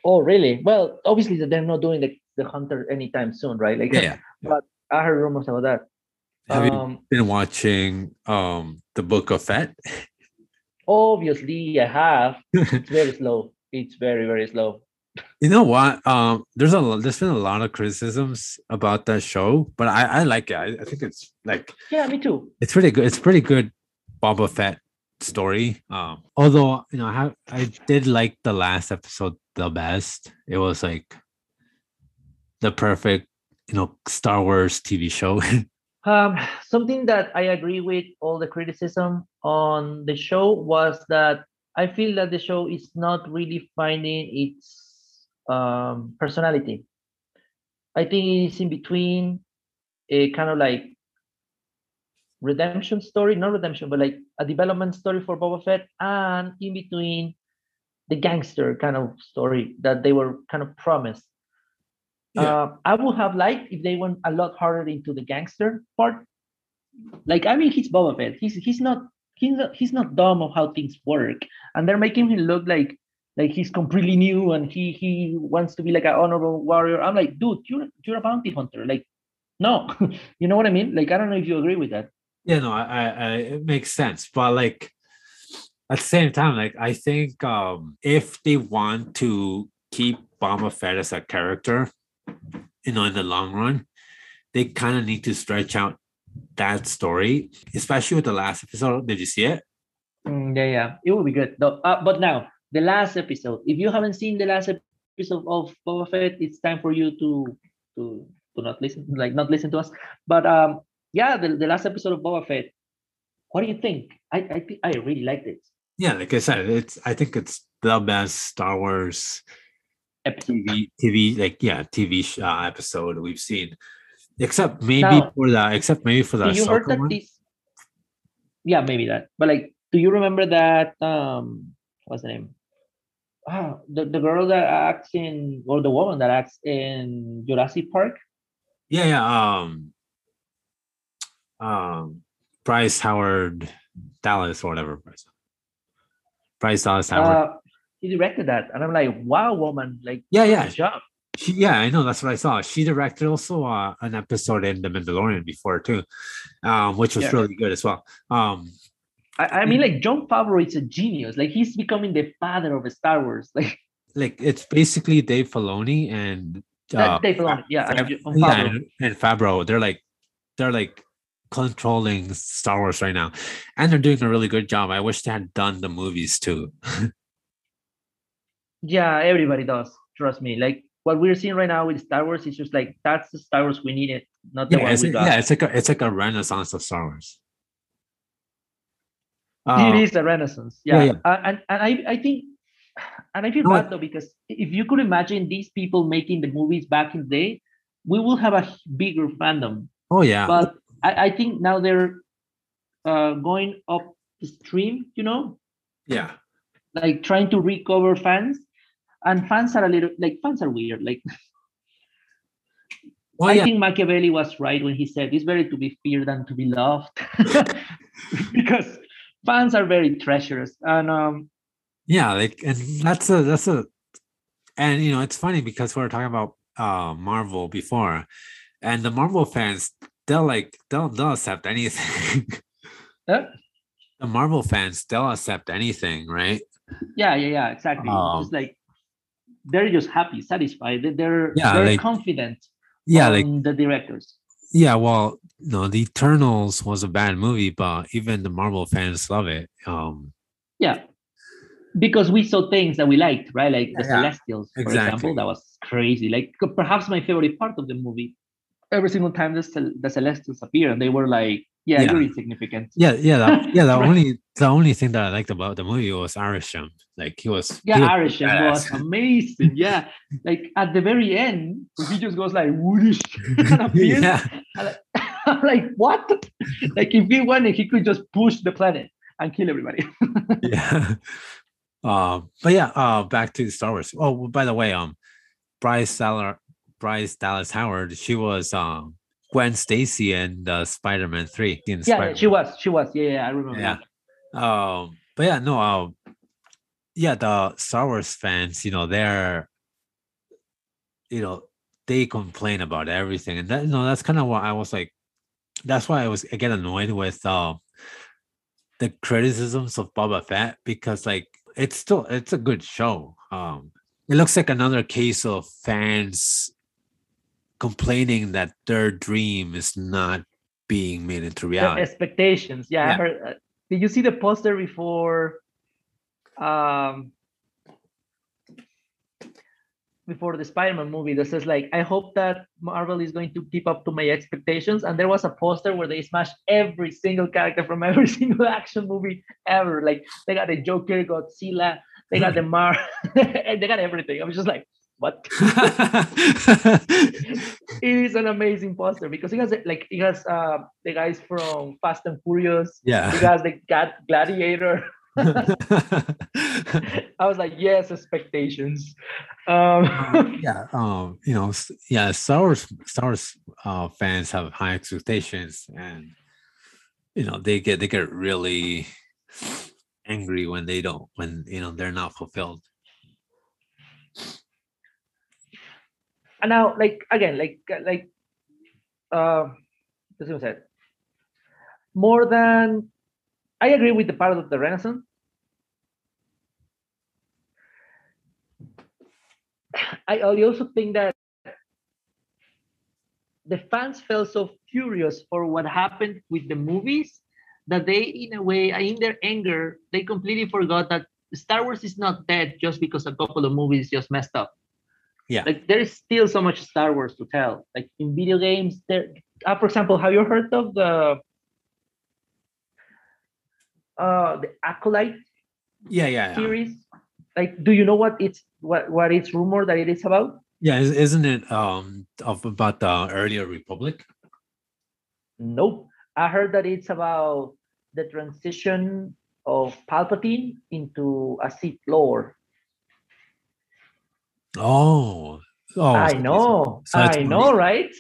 Oh, really? Well, obviously they're not doing the, the hunter anytime soon, right? Like, Yeah. But I heard rumors about that. Have you Um, been watching um the Book of Fett? [laughs] obviously, I have. [laughs] It's very slow. It's very very slow. You know what? Um, there's a there's been a lot of criticisms about that show, but I I like it. I, I think it's like Yeah, me too. it's pretty good. It's pretty good Boba Fett story. Um, although you know, I have, I did like the last episode the best. It was like the perfect, you know, Star Wars TV show. [laughs] Um, something that I agree with all the criticism on the show was that I feel that the show is not really finding its um, personality. I think it's in between a kind of like redemption story, not redemption, but like a development story for Boba Fett, and in between the gangster kind of story that they were kind of promised. Yeah. Uh, I would have liked if they went a lot harder into the gangster part. Like, I mean, he's Boba Fett. He's he's not he's not he's not dumb of how things work, and they're making him look like like he's completely new and he he wants to be like an honorable warrior. I'm like, dude, you're you're a bounty hunter. Like, no, [laughs] you know what I mean? Like, I don't know if you agree with that. yeah, no, I, I, it makes sense, but like at the same time, like I think um if they want to keep Boba Fett as a character, you know, in the long run, they kind of need to stretch out that story, especially with the last episode. Did you see it? Mm, yeah, yeah, it would be good. Though, uh, but now the last episode. If you haven't seen the last episode of Boba Fett, it's time for you to to to not listen, like not listen to us. But um, yeah, the, the last episode of Boba Fett. What do you think? I I think I really liked it. Yeah, like I said, it's I think it's the best Star Wars. TV TV like yeah TV uh, episode we've seen, except maybe Now- for the except maybe for the you heard that one. this? Yeah, maybe that. But like, do you remember that? Um, what's the name? Ah, the, the girl that acts in, or the woman that acts in Jurassic Park. Yeah, yeah. Um, um, Bryce Howard Dallas or whatever. Bryce, Bryce Dallas Howard. Uh, she directed that, and I'm like, wow, woman, like, yeah, yeah. job. She, yeah, I know. That's what I saw. She directed also uh, an episode in The Mandalorian before too, um, which was Yeah. really good as well. Um, I, I mean, like, Jon Favreau is a genius. Like, he's becoming the father of Star Wars. [laughs] Like, like it's basically Dave Filoni and uh, Dave Filoni, yeah, and Fav- Jo- yeah, Favreau. and, and Fabro. They're like they're like controlling Star Wars right now, and they're doing a really good job. I wish they had done the movies too. [laughs] Yeah, everybody does. Trust me. Like, what we're seeing right now with Star Wars is just like that's the Star Wars we needed, not the yeah, one it's, we got. yeah, it's like a it's like a renaissance of Star Wars. it Uh, is a renaissance. yeah, Yeah, yeah. Uh, and and I I think and I feel No, bad though because if you could imagine these people making the movies back in the day, we will have a bigger fandom. Oh yeah. But I, I think now they're uh, going up the stream, you know, yeah. like trying to recover fans, and fans are a little like fans are weird. Like Well, I yeah. think Machiavelli was right when he said it's better to be feared than to be loved, [laughs] because fans are very treacherous and um yeah like and that's a that's a and you know it's funny because we were talking about uh marvel before and the marvel fans they'll like they'll they'll accept anything [laughs] uh, the marvel fans they'll accept anything right yeah yeah yeah exactly Um, it's like they're just happy satisfied. They- they're Yeah, they're like- confident yeah like the directors. Yeah well no the eternals was a bad movie but even the marvel fans love it um yeah. Because we saw things that we liked right? Like the Yeah, celestials for exactly. example that was crazy. Like perhaps my favorite part of the movie every single time the, Cel- the celestials appear and they were like yeah, Yeah. you're insignificant yeah yeah that, [laughs] yeah the Right. only the only thing that i liked about the movie was Arishem. like he was he yeah was Arishem was amazing yeah [laughs] like at the very end he just goes like whoosh [laughs] and appears yeah I'm like, I'm like, what? like, if he wanted, he could just push the planet and kill everybody. yeah. Um, but yeah, uh back to Star Wars. Oh, by the way, um Bryce Dallas Bryce Dallas Howard, she was um Gwen Stacy in the Spider-Man 3. In yeah, Spider-Man. she was. She was. Yeah, yeah I remember. Yeah. that. Um, but yeah, no, um, yeah, the Star Wars fans, you know, they're, you know, they complain about everything, and that, you know, that's kind of why I was like, that's why I was I get annoyed with um the criticisms of Boba Fett because like it's still it's a good show. Um, it looks like another case of fans complaining that their dream is not being made into reality. expectations. Yeah, Yeah. heard. uh, did you see the poster before? Um, before the Spider-Man movie that says like, I hope that Marvel is going to keep up to my expectations. And there was a poster where they smashed every single character from [laughs] every single action movie ever. Like they got the Joker, Godzilla, they got the [laughs] Mar, [laughs] they got everything. I was just like, what? [laughs] it is an amazing poster because it has like it has uh the guys from Fast and Furious. yeah. It has the Gad- Gladiator. [laughs] I was like, yes, expectations. Um, Um, [laughs] yeah, um, you know, yeah, Star Wars, Star Wars uh, fans have high expectations, and you know they get they get really angry when they don't when you know they're not fulfilled. And now, like again, like like uh, this is said. More than I agree with the part of the Renaissance. I I also think that the fans felt so furious for what happened with the movies that they, in a way, in their anger, they completely forgot that Star Wars is not dead just because a couple of movies just messed up. Yeah. Like there is still so much Star Wars to tell. Like in video games, there. Uh, for example, have you heard of the uh the Acolyte Yeah, yeah, yeah. series? Like, do you know what it's what what it's rumored that it is about? Yeah, is- isn't it um of about the earlier Republic? Nope. I heard that it's about the transition of Palpatine into a Sith Lord. Oh, oh, I know, so I know, right?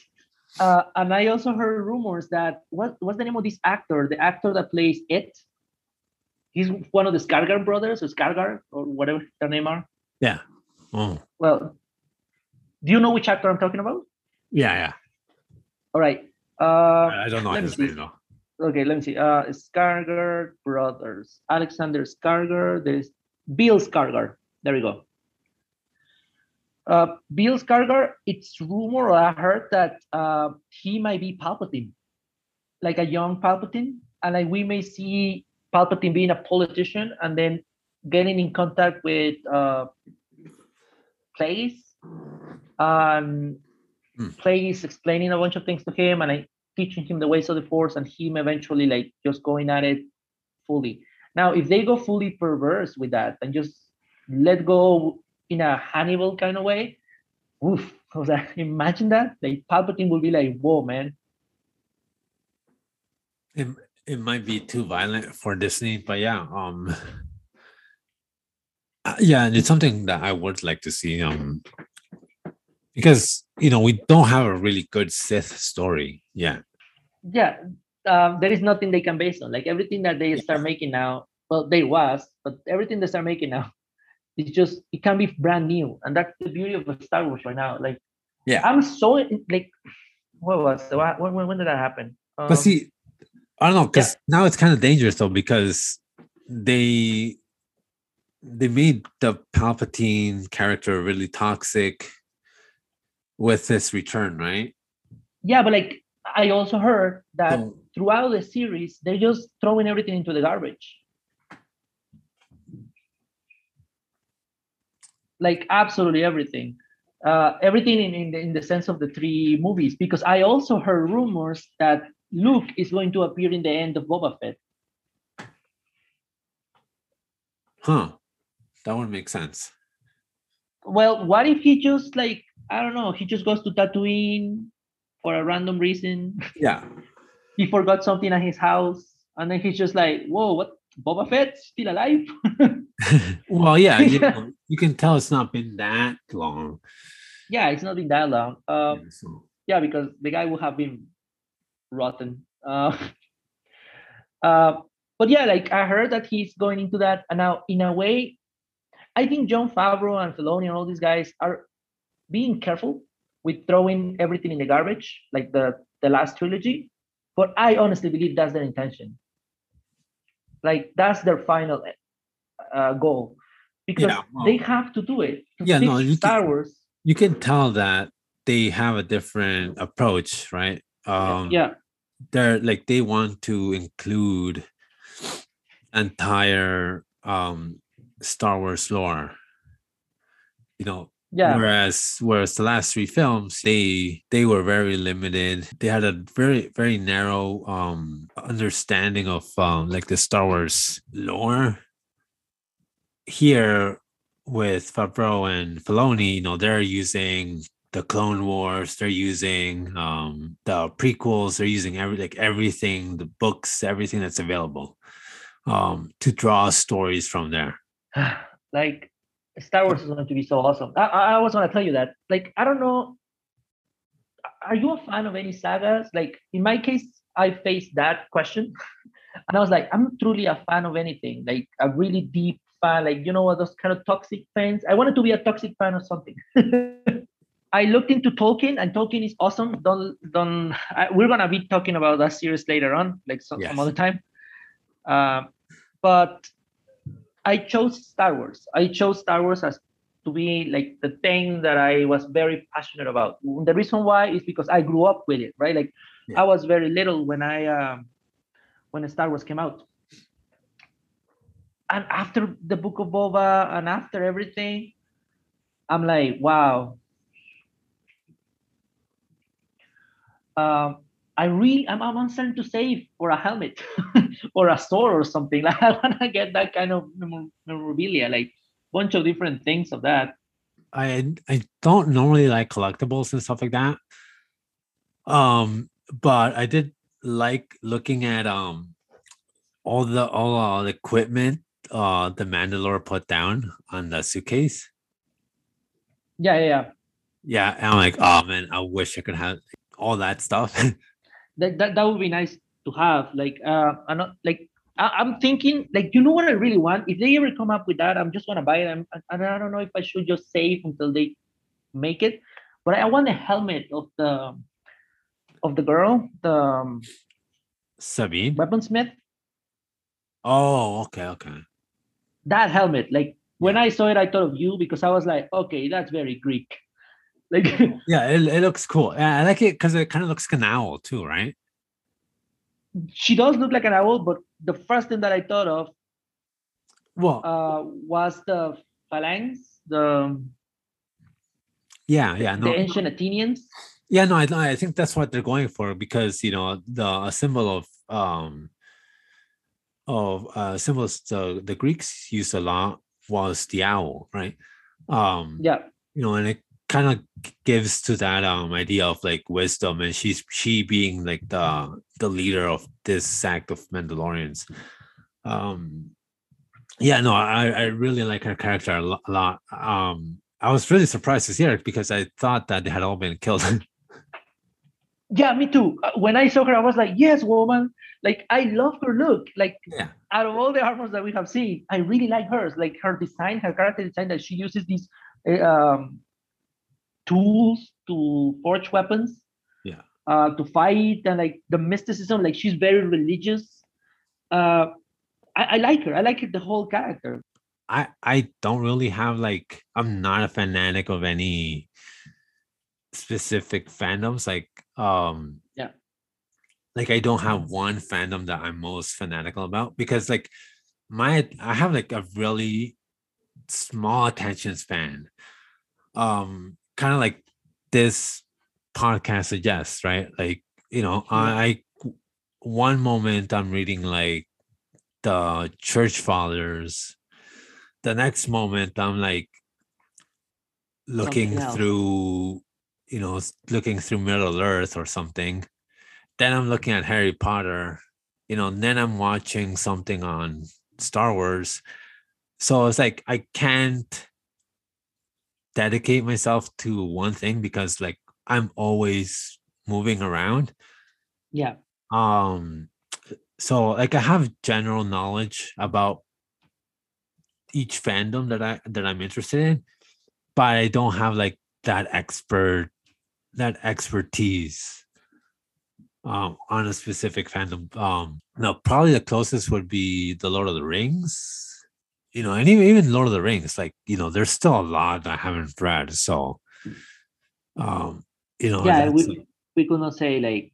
Uh, and I also heard rumors that what what's the name of this actor? The actor that plays it. He's one of the Skarsgård brothers, or Skarsgård, or whatever their name are. Yeah. Oh, Well, do you know which actor I'm talking about? yeah, yeah. All right. Uh, I don't know his name though. okay, let me see. Uh, Skarsgård brothers, Alexander Skarsgård. There's Bill Skarsgård. There we go. Uh, Bill Skarsgård. It's rumor or I heard that uh, he might be Palpatine, like a young Palpatine, and like we may see Palpatine being a politician and then getting in contact with uh, Plagueis, and Hmm. Plagueis explaining a bunch of things to him, and I teaching him the ways of the force and him eventually like just going at it fully now if they go fully perverse with that and just let go in a Hannibal kind of way. Oof, I was like, imagine that. Like Palpatine will be like, whoa, man. It, it might be too violent for Disney, but yeah, um uh, yeah, and it's something that I would like to see. Um because you know we don't have a really good Sith story yet. Yeah, um, there is nothing they can base on. Like everything that they start making now, well, they was, but everything they start making now, it's just it can be brand new, and that's the beauty of Star Wars right now. Like, Yeah. I'm so like, what was the when when, when did that happen? Um, But see, I don't know because now it's kind of dangerous though because they they made the Palpatine character really toxic with this return, right? yeah, but like I also heard that So- throughout the series they're just throwing everything into the garbage. Like absolutely everything. Uh, everything in, in, the, in the sense of the three movies, because I also heard rumors that Luke is going to appear in the end of Boba Fett. Huh. That would make sense. Well, what if he just like I don't know, he just goes to Tatooine for a random reason. Yeah. [laughs] he forgot something at his house, and then he's just like, "Whoa, what? Boba Fett still alive?" [laughs] well, yeah, you, [laughs] know, you can tell it's not been that long. yeah, it's not been that long. Uh, Yeah, so- yeah, because the guy would have been rotten. Uh, [laughs] uh, but yeah, like I heard that he's going into that, and now in a way, I think Jon Favreau and Filoni and all these guys are being careful with throwing everything in the garbage, like the the last trilogy. But I honestly believe that's their intention. Like that's their final uh, goal, because Yeah, well- they have to do it. To Yeah, no, you Star can- Wars. you can tell that they have a different approach, right? Um, yeah, they're like they want to include entire um Star Wars lore. You know, yeah. whereas whereas the last three films they they were very limited. They had a very very narrow um understanding of um like the Star Wars lore. Here with Favreau and Filoni, you know, they're using the Clone Wars, they're using um the prequels, they're using every like everything, the books, everything that's available um to draw stories from there. [sighs] like Star Wars is going to be so awesome. I, I was going to tell you that. Like, I don't know. Are you a fan of any sagas? Like, in my case, I faced that question, [laughs] and I was like, I'm truly a fan of anything. Like, a really deep fan. Like, you know what? Those kind of toxic fans. I wanted to be a toxic fan of something. [laughs] I looked into Tolkien, and Tolkien is awesome. Don't don't. I, we're gonna be talking about that series later on, like some, Yes. some other time. Uh, but I chose Star Wars. I chose Star Wars as to be like the thing that I was very passionate about. The reason why is because I grew up with it, right? Like Yeah. I was very little when I um, when Star Wars came out. And after the Book of Boba and after everything, I'm like, wow. Um, I really, I'm, I'm starting to save for a helmet [laughs] or a sword or something. Like [laughs] I want to get that kind of memorabilia, like bunch of different things of that. I I don't normally like collectibles and stuff like that. Um, but I did like looking at um all the all uh, the equipment uh the Mandalore put down on the suitcase. Yeah, yeah, yeah. Yeah, I'm like, oh man, I wish I could have all that stuff. [laughs] That, that that would be nice to have. Like, uh, I'm not like I, I'm thinking, like, you know what I really want? If they ever come up with that, I'm just gonna buy it. I'm, and I don't know if I should just save until they make it. But I want the helmet of the of the girl, the um, Sabine. weaponsmith. Oh, okay, okay. That helmet, like when I saw it, I thought of you because I was like, okay, that's very Greek. Like, [laughs] Yeah, it, it looks cool. Yeah, I like it because it kind of looks like an owl too, right? she does look like an owl, but the first thing that I thought of Well, uh, was the phalanx, the yeah, yeah, no, the ancient Athenians. Yeah, no, I, I think that's what they're going for because you know the a symbol of um of uh symbols the the Greeks used a lot was the owl, right? Um, Yeah. you know, and it kind of gives to that um idea of like wisdom, and she's she being like the the leader of this sect of Mandalorians. Um, yeah, no, I I really like her character a lot. Um, I was really surprised to see her because I thought that they had all been killed. [laughs] Yeah, me too. Uh, When I saw her, I was like, yes, woman. Like, I love her look. Like, yeah, out of all the armors that we have seen, I really like hers. Like her design, her character design, that she uses these uh, um, tools to forge weapons. Yeah. Uh, to fight and like the mysticism, like she's very religious. Uh, I, I like her. I like her, the whole character. I I don't really have like I'm not a fanatic of any specific fandoms like um Yeah. like I don't have one fandom that I'm most fanatical about because like my I have like a really small attention span um kind of like this podcast suggests right? Like you know I, I one moment I'm reading like the church fathers. The next moment i'm like looking through you know looking through middle earth or something. Then i'm looking at harry potter you know then i'm watching something on star wars. So it's like i can't dedicate myself to one thing because like i'm always moving around. Yeah. um so like i have general knowledge about each fandom that i that i'm interested in but i don't have like that expert that expertise um on a specific fandom. Um no probably the closest would be the lord of the rings you know and even, even lord of the rings like you know there's still a lot i haven't read so um you know yeah, we, we could not say like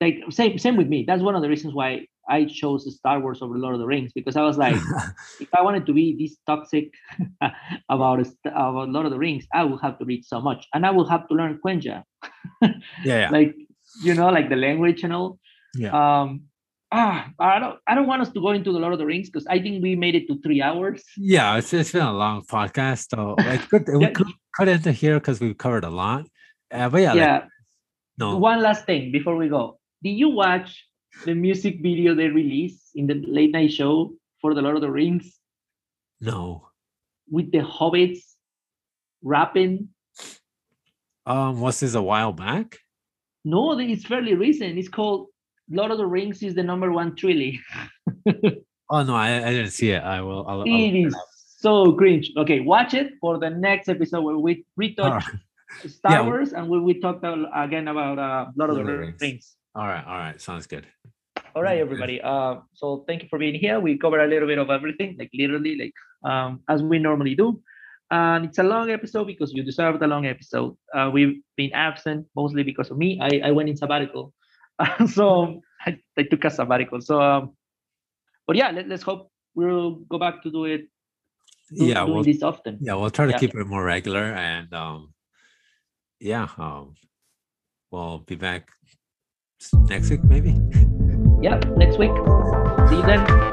like same same with me. That's one of the reasons why I chose Star Wars over Lord of the Rings because I was like, [laughs] if I wanted to be this toxic [laughs] about about Lord of the Rings, I would have to read so much, and I would have to learn Quenya, [laughs] yeah yeah like you know, like the language and all. yeah Um, ah, I don't I don't want us to go into the Lord of the Rings because I think we made it to three hours. Yeah, it's, it's been a long podcast, so [laughs] it's good. We could cut into here because we've covered a lot. Uh, but yeah, like, yeah. no, One last thing before we go. Did you watch the music video they released in the late night show for the Lord of the Rings no. with the hobbits rapping? Um, was this a while back? No, it's fairly recent. It's called Lord of the Rings is the number one trilogy. Oh no, I, I didn't see it. I will. I'll, I'll It is so cringe. Okay, watch it for the next episode where we retouch Alright. Star Yeah. Wars and we, we talk again about uh, Lord of the Lord of the Rings. Rings. all right, all right, sounds good. All right, everybody. Uh, so thank you for being here. We covered a little bit of everything, like literally, like um, as we normally do. And it's a long episode because you deserved a long episode. Uh, we've been absent mostly because of me. I, I went in sabbatical, [laughs] so I, I took a sabbatical. So, um, but yeah, let, let's hope we'll go back to do it. Do, yeah, we'll this often. yeah we'll try to Yeah. keep it more regular and um, yeah, um, we'll be back next week maybe. Yeah, next week. See you then.